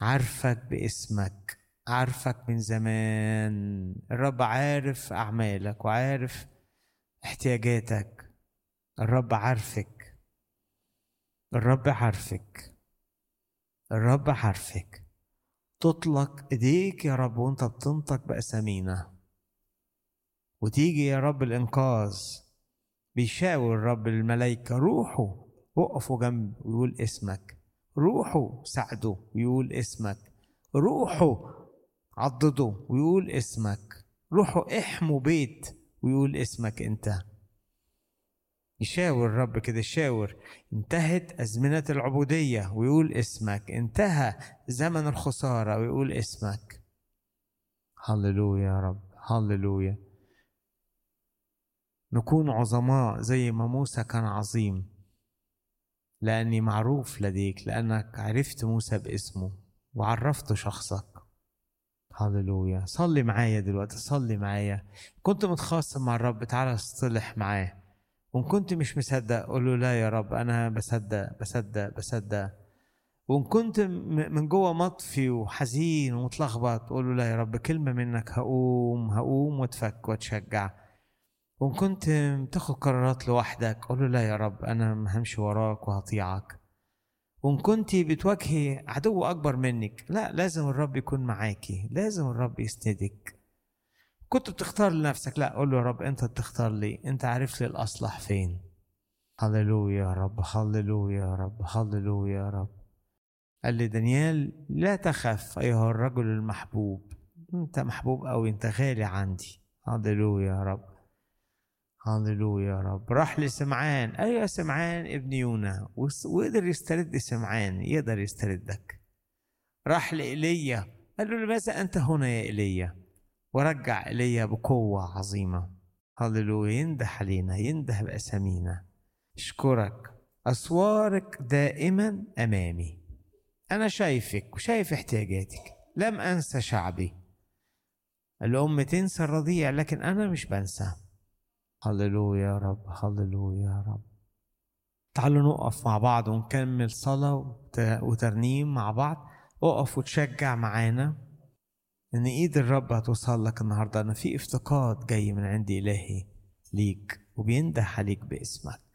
عارفك باسمك عارفك من زمان. الرب عارف أعمالك وعارف احتياجاتك. الرب عارفك. الرب عارفك. الرب عارفك. تطلق إيديك يا رب وأنت بتنطق بأسامينا. وتيجي يا رب الإنقاذ. بيشاور الرب الملائكة روحوا وقفوا جنب ويقول اسمك. روحوا ساعدوا ويقول اسمك. روحوا عضدوا ويقول اسمك. روحوا احموا بيت ويقول اسمك انت. يشاور الرب كده يشاور. انتهت أزمنة العبودية. ويقول اسمك. انتهى زمن الخسارة. ويقول اسمك. هللويا يا رب. هللويا. نكون عظماء زي ما موسى كان عظيم. لأني معروف لديك لأنك عرفت موسى باسمه وعرفت شخصك. هللويا. صلي معايا دلوقتي صلي معايا. كنت متخاصم مع الرب تعالى اصطلح معاه. وإن كنت مش مصدق قول له لا يا رب أنا بصدق بصدق بصدق. وإن كنت من جوه مطفي وحزين ومتلخبط قول له لا يا رب كلمة منك هقوم هقوم وأتفك وأتشجع. وإن كنت بتاخد قرارات لوحدك قول له لا يا رب أنا همشي وراك وهطيعك. وإن كنت بتواجهي عدو أكبر منك لا لازم الرب يكون معاكي لازم الرب يسندك. كنت بتختار لنفسك لا قول له يا رب أنت بتختار لي أنت عارف لي الأصلح فين. هللويا يا رب هللويا يا رب هللويا يا رب. قال لي دانيال لا تخف أيها الرجل المحبوب أنت محبوب قوي أنت غالي عندي. هللويا يا رب. هللويا يا رب. راح لسمعان. أيوه سمعان ابن يونا. وقدر يسترد سمعان. يقدر يستردك. راح لإيليا قال له لماذا أنت هنا يا إيليا ورجع إيليا بقوة عظيمة. هللويا ينده علينا ينده بأسامينا. أشكرك. أسوارك دائما أمامي. أنا شايفك وشايف احتياجاتك. لم أنسى شعبي. الأم تنسى الرضيع لكن أنا مش بنسى. هللويا يا رب هللويا يا رب. تعالوا نقف مع بعض ونكمل صلاة وت- وترنيم مع بعض. اقف وتشجع معانا إن إيد الرب هتوصل لك النهارده. أنا في افتقاد جاي من عند إلهي ليك وبينده عليك باسمك.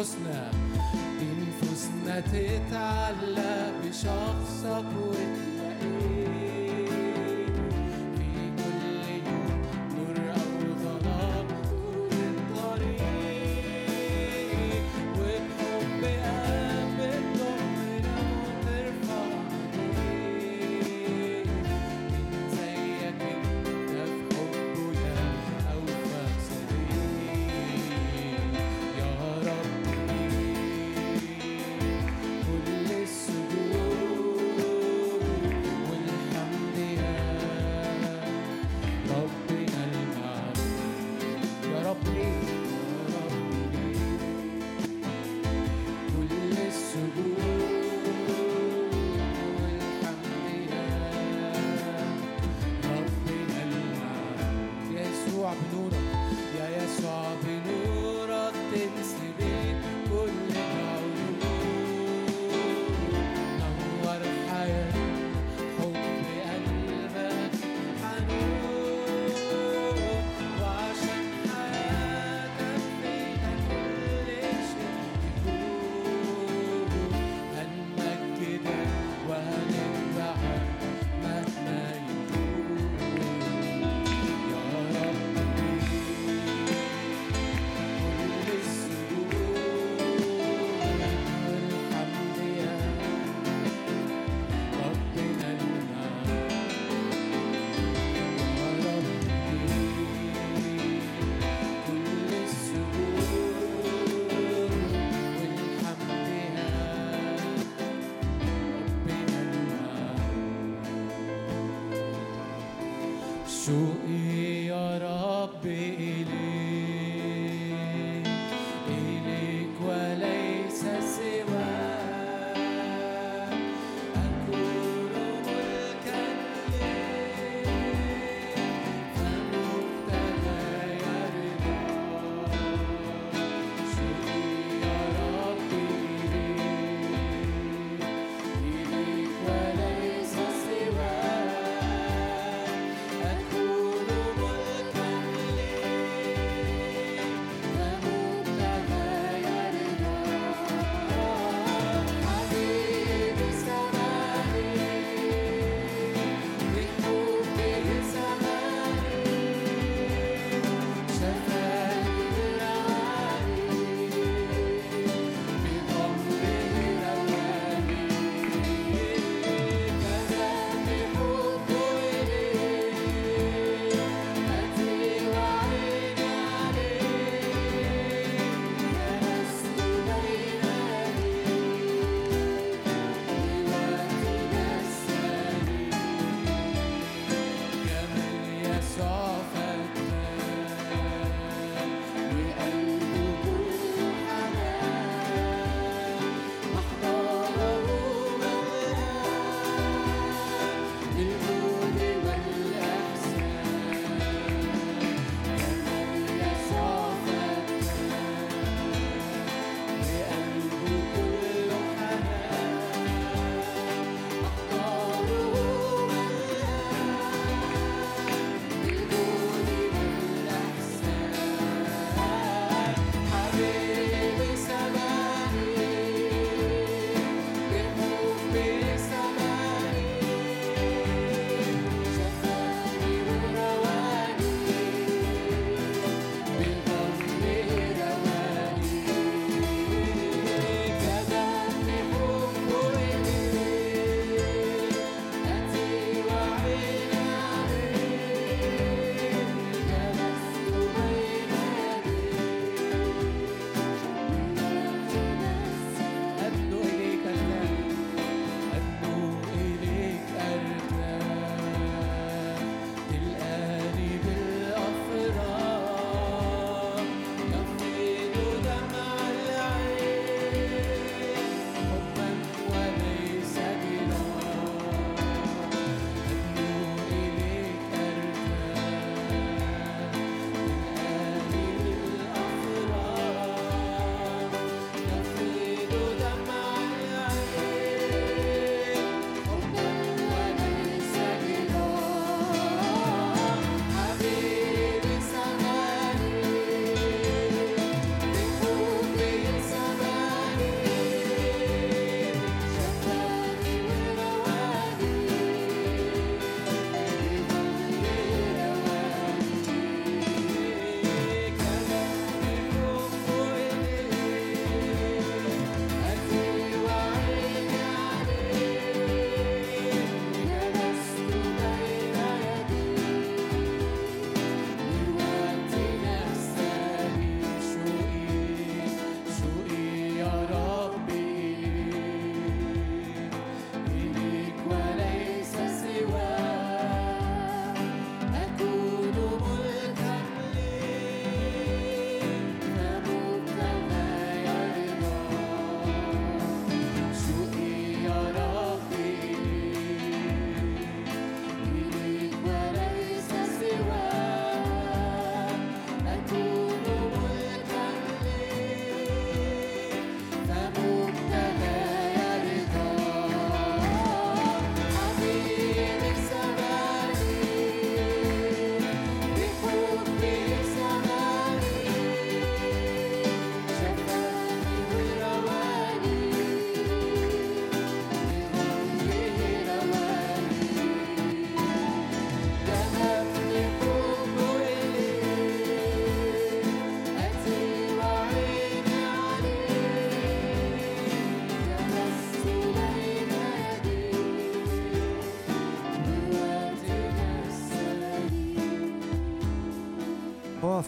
بنفوسنا بنفوسنا تتعلق بشخصك وتلاقيه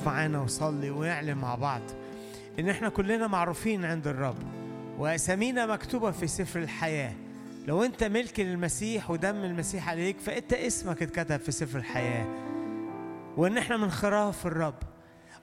معانا وصلي ونعلن مع بعض إن إحنا كلنا معروفين عند الرب وأسامينا مكتوبة في سفر الحياة. لو أنت ملك للمسيح ودم المسيح عليك فأنت اسمك اتكتب في سفر الحياة. وإن إحنا من خراف الرب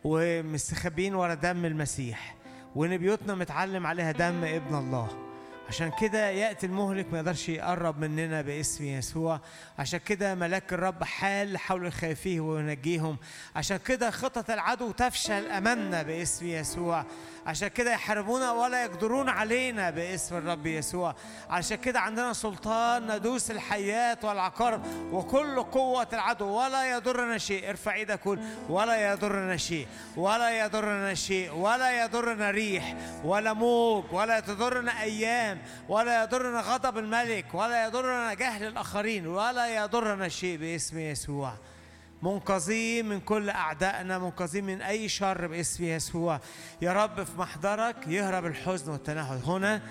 ومستخبيين ورا دم المسيح وإن بيوتنا متعلم عليها دم ابن الله. عشان كده يأتي المهلك ما يقدرش يقرب مننا باسم يسوع. عشان كده ملاك الرب حال حول الخائفين وينجيهم. عشان كده خطط العدو تفشل أمامنا باسم يسوع. عشان كده يحاربونا ولا يقدرون علينا باسم الرب يسوع. عشان كده عندنا سلطان ندوس الحيات والعقارب وكل قوة العدو ولا يضرنا شيء. ارفع إيدك قول ولا يضرنا شيء. ولا يضرنا شيء. ولا يضرنا ريح ولا موج ولا تضرنا أيام ولا يضرنا غضب الملك ولا يضرنا جهل الآخرين ولا يضرنا شيء باسم يسوع. منقذين من كل أعدائنا منقذين من أي شر باسم يسوع. يا رب في محضرك يهرب الحزن والتنهد. هنا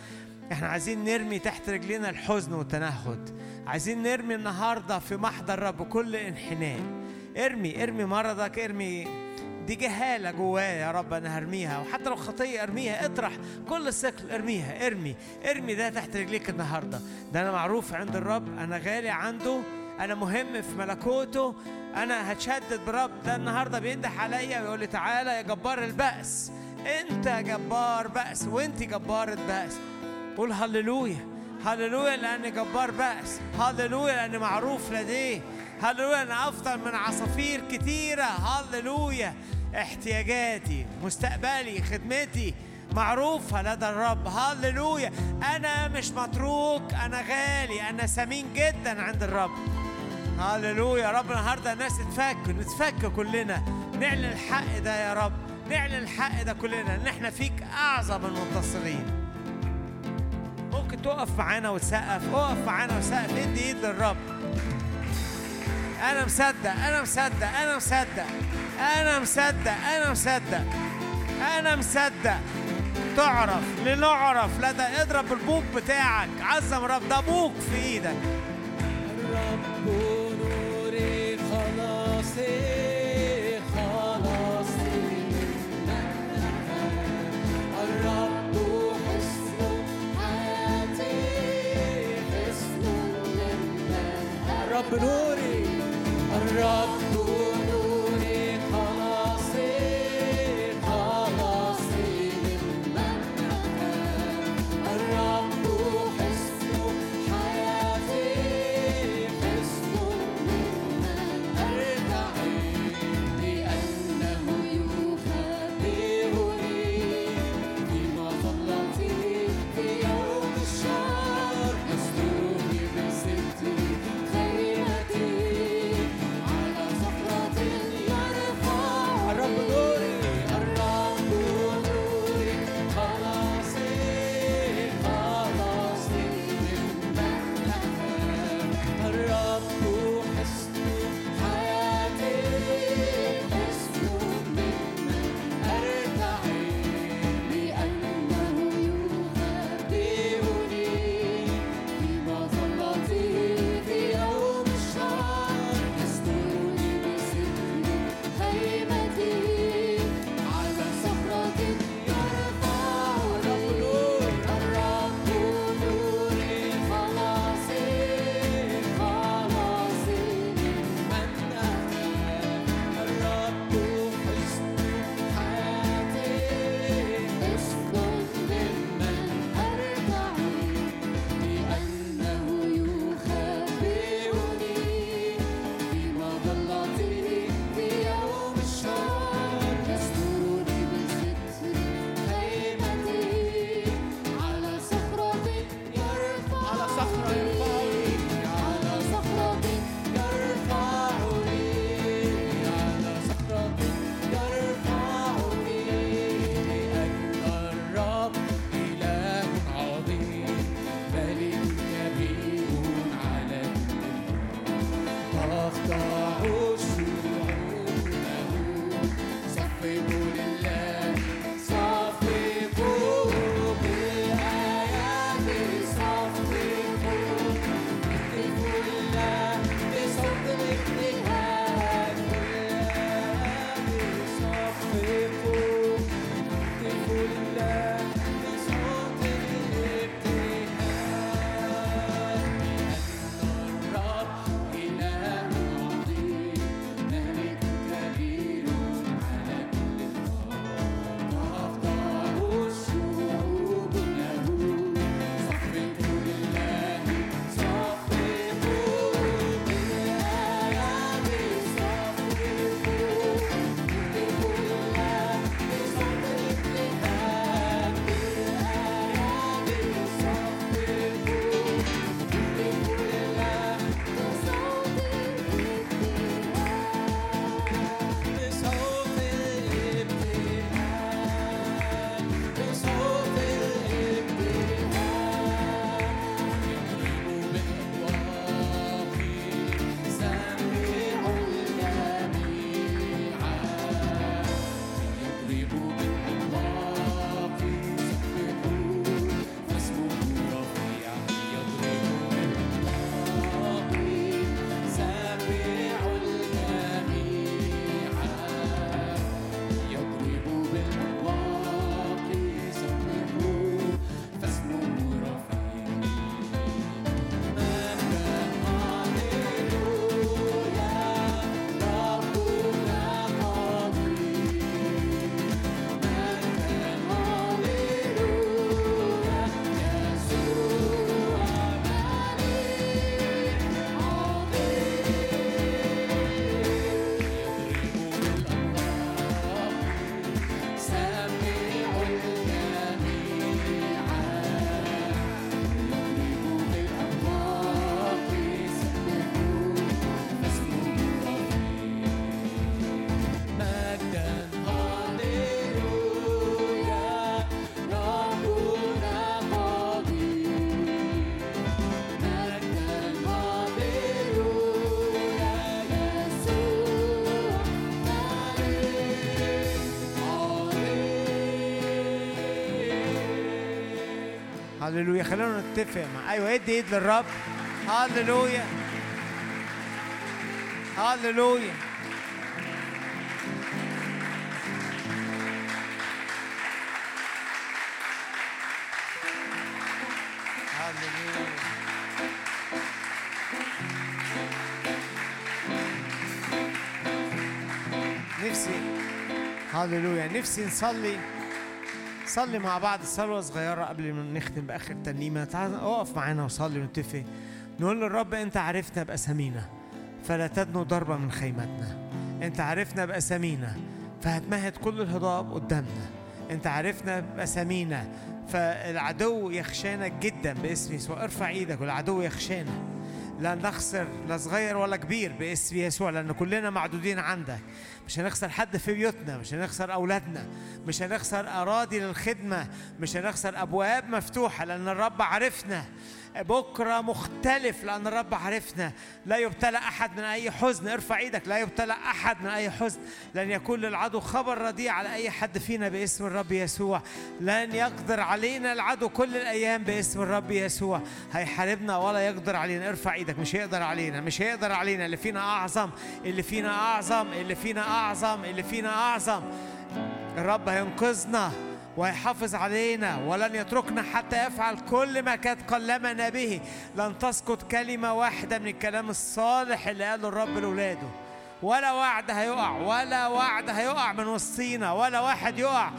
إحنا عايزين نرمي تحت رجلينا الحزن والتنهد. عايزين نرمي النهارده في محضر رب كل انحناء. ارمي ارمي مرضك ارمي دي جهالة جوايا يا رب أنا هرميها. وحتى لو خطية ارميها اطرح كل ثقل ارميها. ارمي ارمي ده تحت رجليك النهاردة. ده أنا معروف عند الرب أنا غالي عنده أنا مهم في ملكوته أنا هتشدد برب ده النهاردة بينده عليا ويقول لي تعالى يا جبار البأس. أنت جبار بأس وأنت جبارة بأس قول هللويا هللويا لأني جبار بأس هللويا لأني معروف لديه هللويا أنا أفضل من عصافير كتيرة. هللويا احتياجاتي مستقبلي خدمتي معروفة لدى الرب. هللويا أنا مش متروك أنا غالي أنا ثمين جدا عند الرب. هللويا يا رب النهارده الناس تتفك نتفك كلنا. نعلن الحق ده يا رب نعلن الحق ده كلنا إن إحنا فيك أعظم المنتصرين ممكن تقف معانا وتسقف اقف معانا وسقف ادي إيد للرب. أنا مصدق أنا مصدق أنا مصدق أنا مصدق أنا مصدق أنا مصدق. تعرف لنعرف لدى إضرب البوق بتاعك. عظم رب ده بوق في إيدك. الرب نوري هللويا خلينا نتفق مع أيوه ادي ايد للرب؟ هللويا هللويا نفسي هللويا نفسي نصلي صلي مع بعض. صلوة صغيرة قبل ما نختم بآخر ترنيمة تعال اقف معانا وصلي ونتفق. نقول للرب أنت عرفنا بأسامينا فلا تدنو ضربة من خيمتنا. أنت عرفنا بأسامينا فهتمهد كل الهضاب قدامنا. أنت عرفنا بأسامينا فالعدو يخشانا جدا باسم يسوع. ارفع إيدك والعدو يخشانا. لا نخسر لا صغير ولا كبير باسم يسوع لأن كلنا معدودين عندك. مش هنخسر حد في بيوتنا مش هنخسر أولادنا مش هنخسر أراضي للخدمة مش هنخسر أبواب مفتوحة لأن الرب عرفنا بكرة مختلف لأن الرب عرفنا لا يبتلى أحد من أي حزن. ارفع إيدك لا يبتلى أحد من أي حزن. لن يكون للعدو خبر رديء على أي حد فينا باسم الرب يسوع. لن يقدر علينا العدو كل الأيام باسم الرب يسوع. هيحاربنا ولا يقدر علينا. ارفع إيدك مش هيقدر علينا مش هيقدر علينا. اللي فينا أعظم اللي فينا أعظم اللي فينا أعظم اللي فينا أعظم. الرب هينقذنا. ويحافظ علينا ولن يتركنا حتى يفعل كل ما قد كلمنا به. لن تسقط كلمة واحدة من الكلام الصالح اللي قاله الرب لأولاده ولا وعد هيقع ولا وعد هيقع من وسطينا ولا واحد يقع.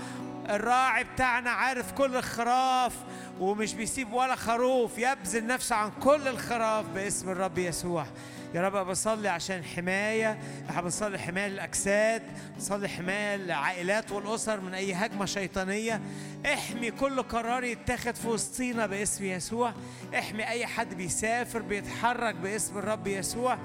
الراعي بتاعنا عارف كل الخراف ومش بيسيب ولا خروف يبذل نفسه عن كل الخراف باسم الرب يسوع. يا رب بصلي عشان حماية. بنصلي حماية للأجساد بنصلي حماية للعائلات والأسر من أي هجمة شيطانية. احمي كل قرار يتاخد في وسطينا باسم يسوع. احمي أي حد بيسافر بيتحرك باسم الرب يسوع.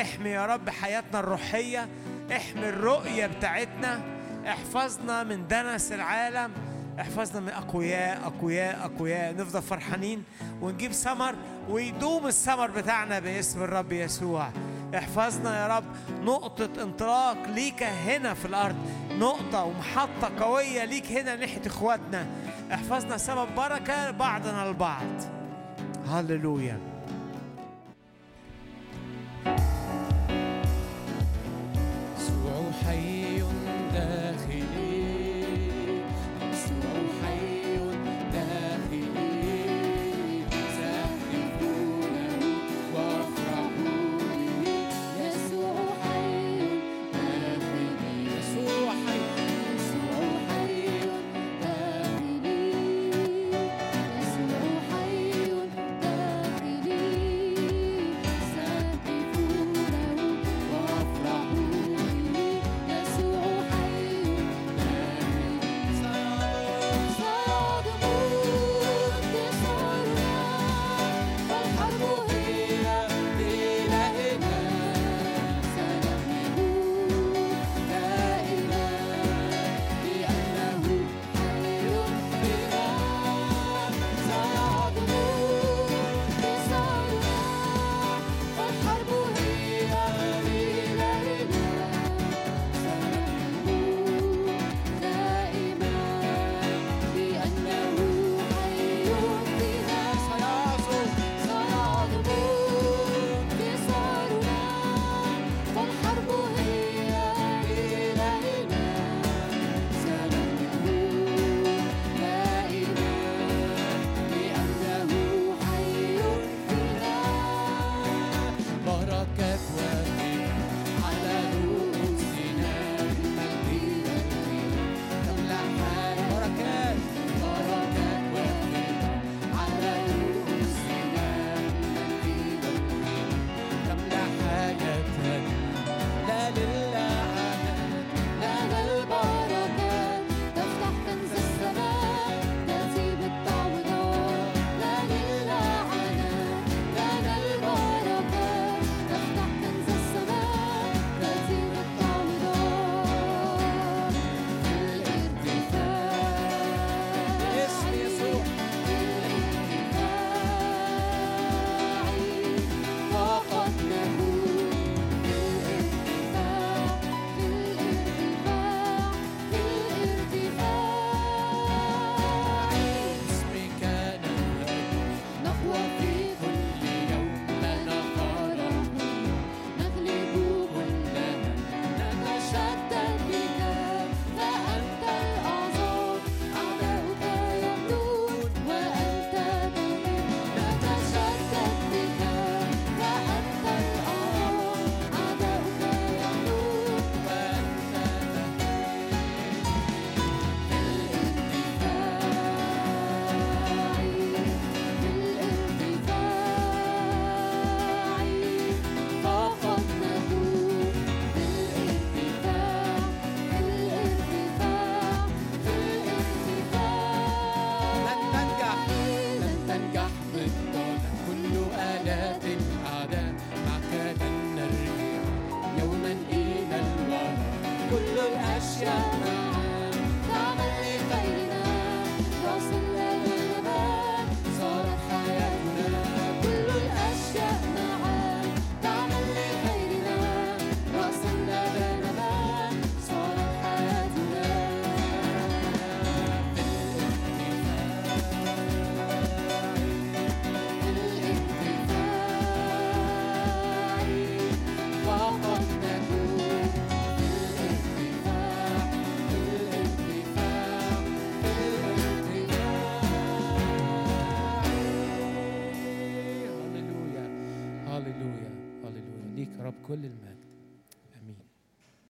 احمي يا رب حياتنا الروحية. احمي الرؤية بتاعتنا. احفظنا من دنس العالم. احفظنا من أقوياء أقوياء أقوياء. نفضل فرحانين ونجيب ثمر ويدوم الثمر بتاعنا باسم الرب يسوع. احفظنا يا رب نقطة انطلاق ليك هنا في الأرض. نقطة ومحطة قوية ليك هنا ناحية إخواتنا. احفظنا سبب بركة بعضنا البعض هللويا. يسوع حي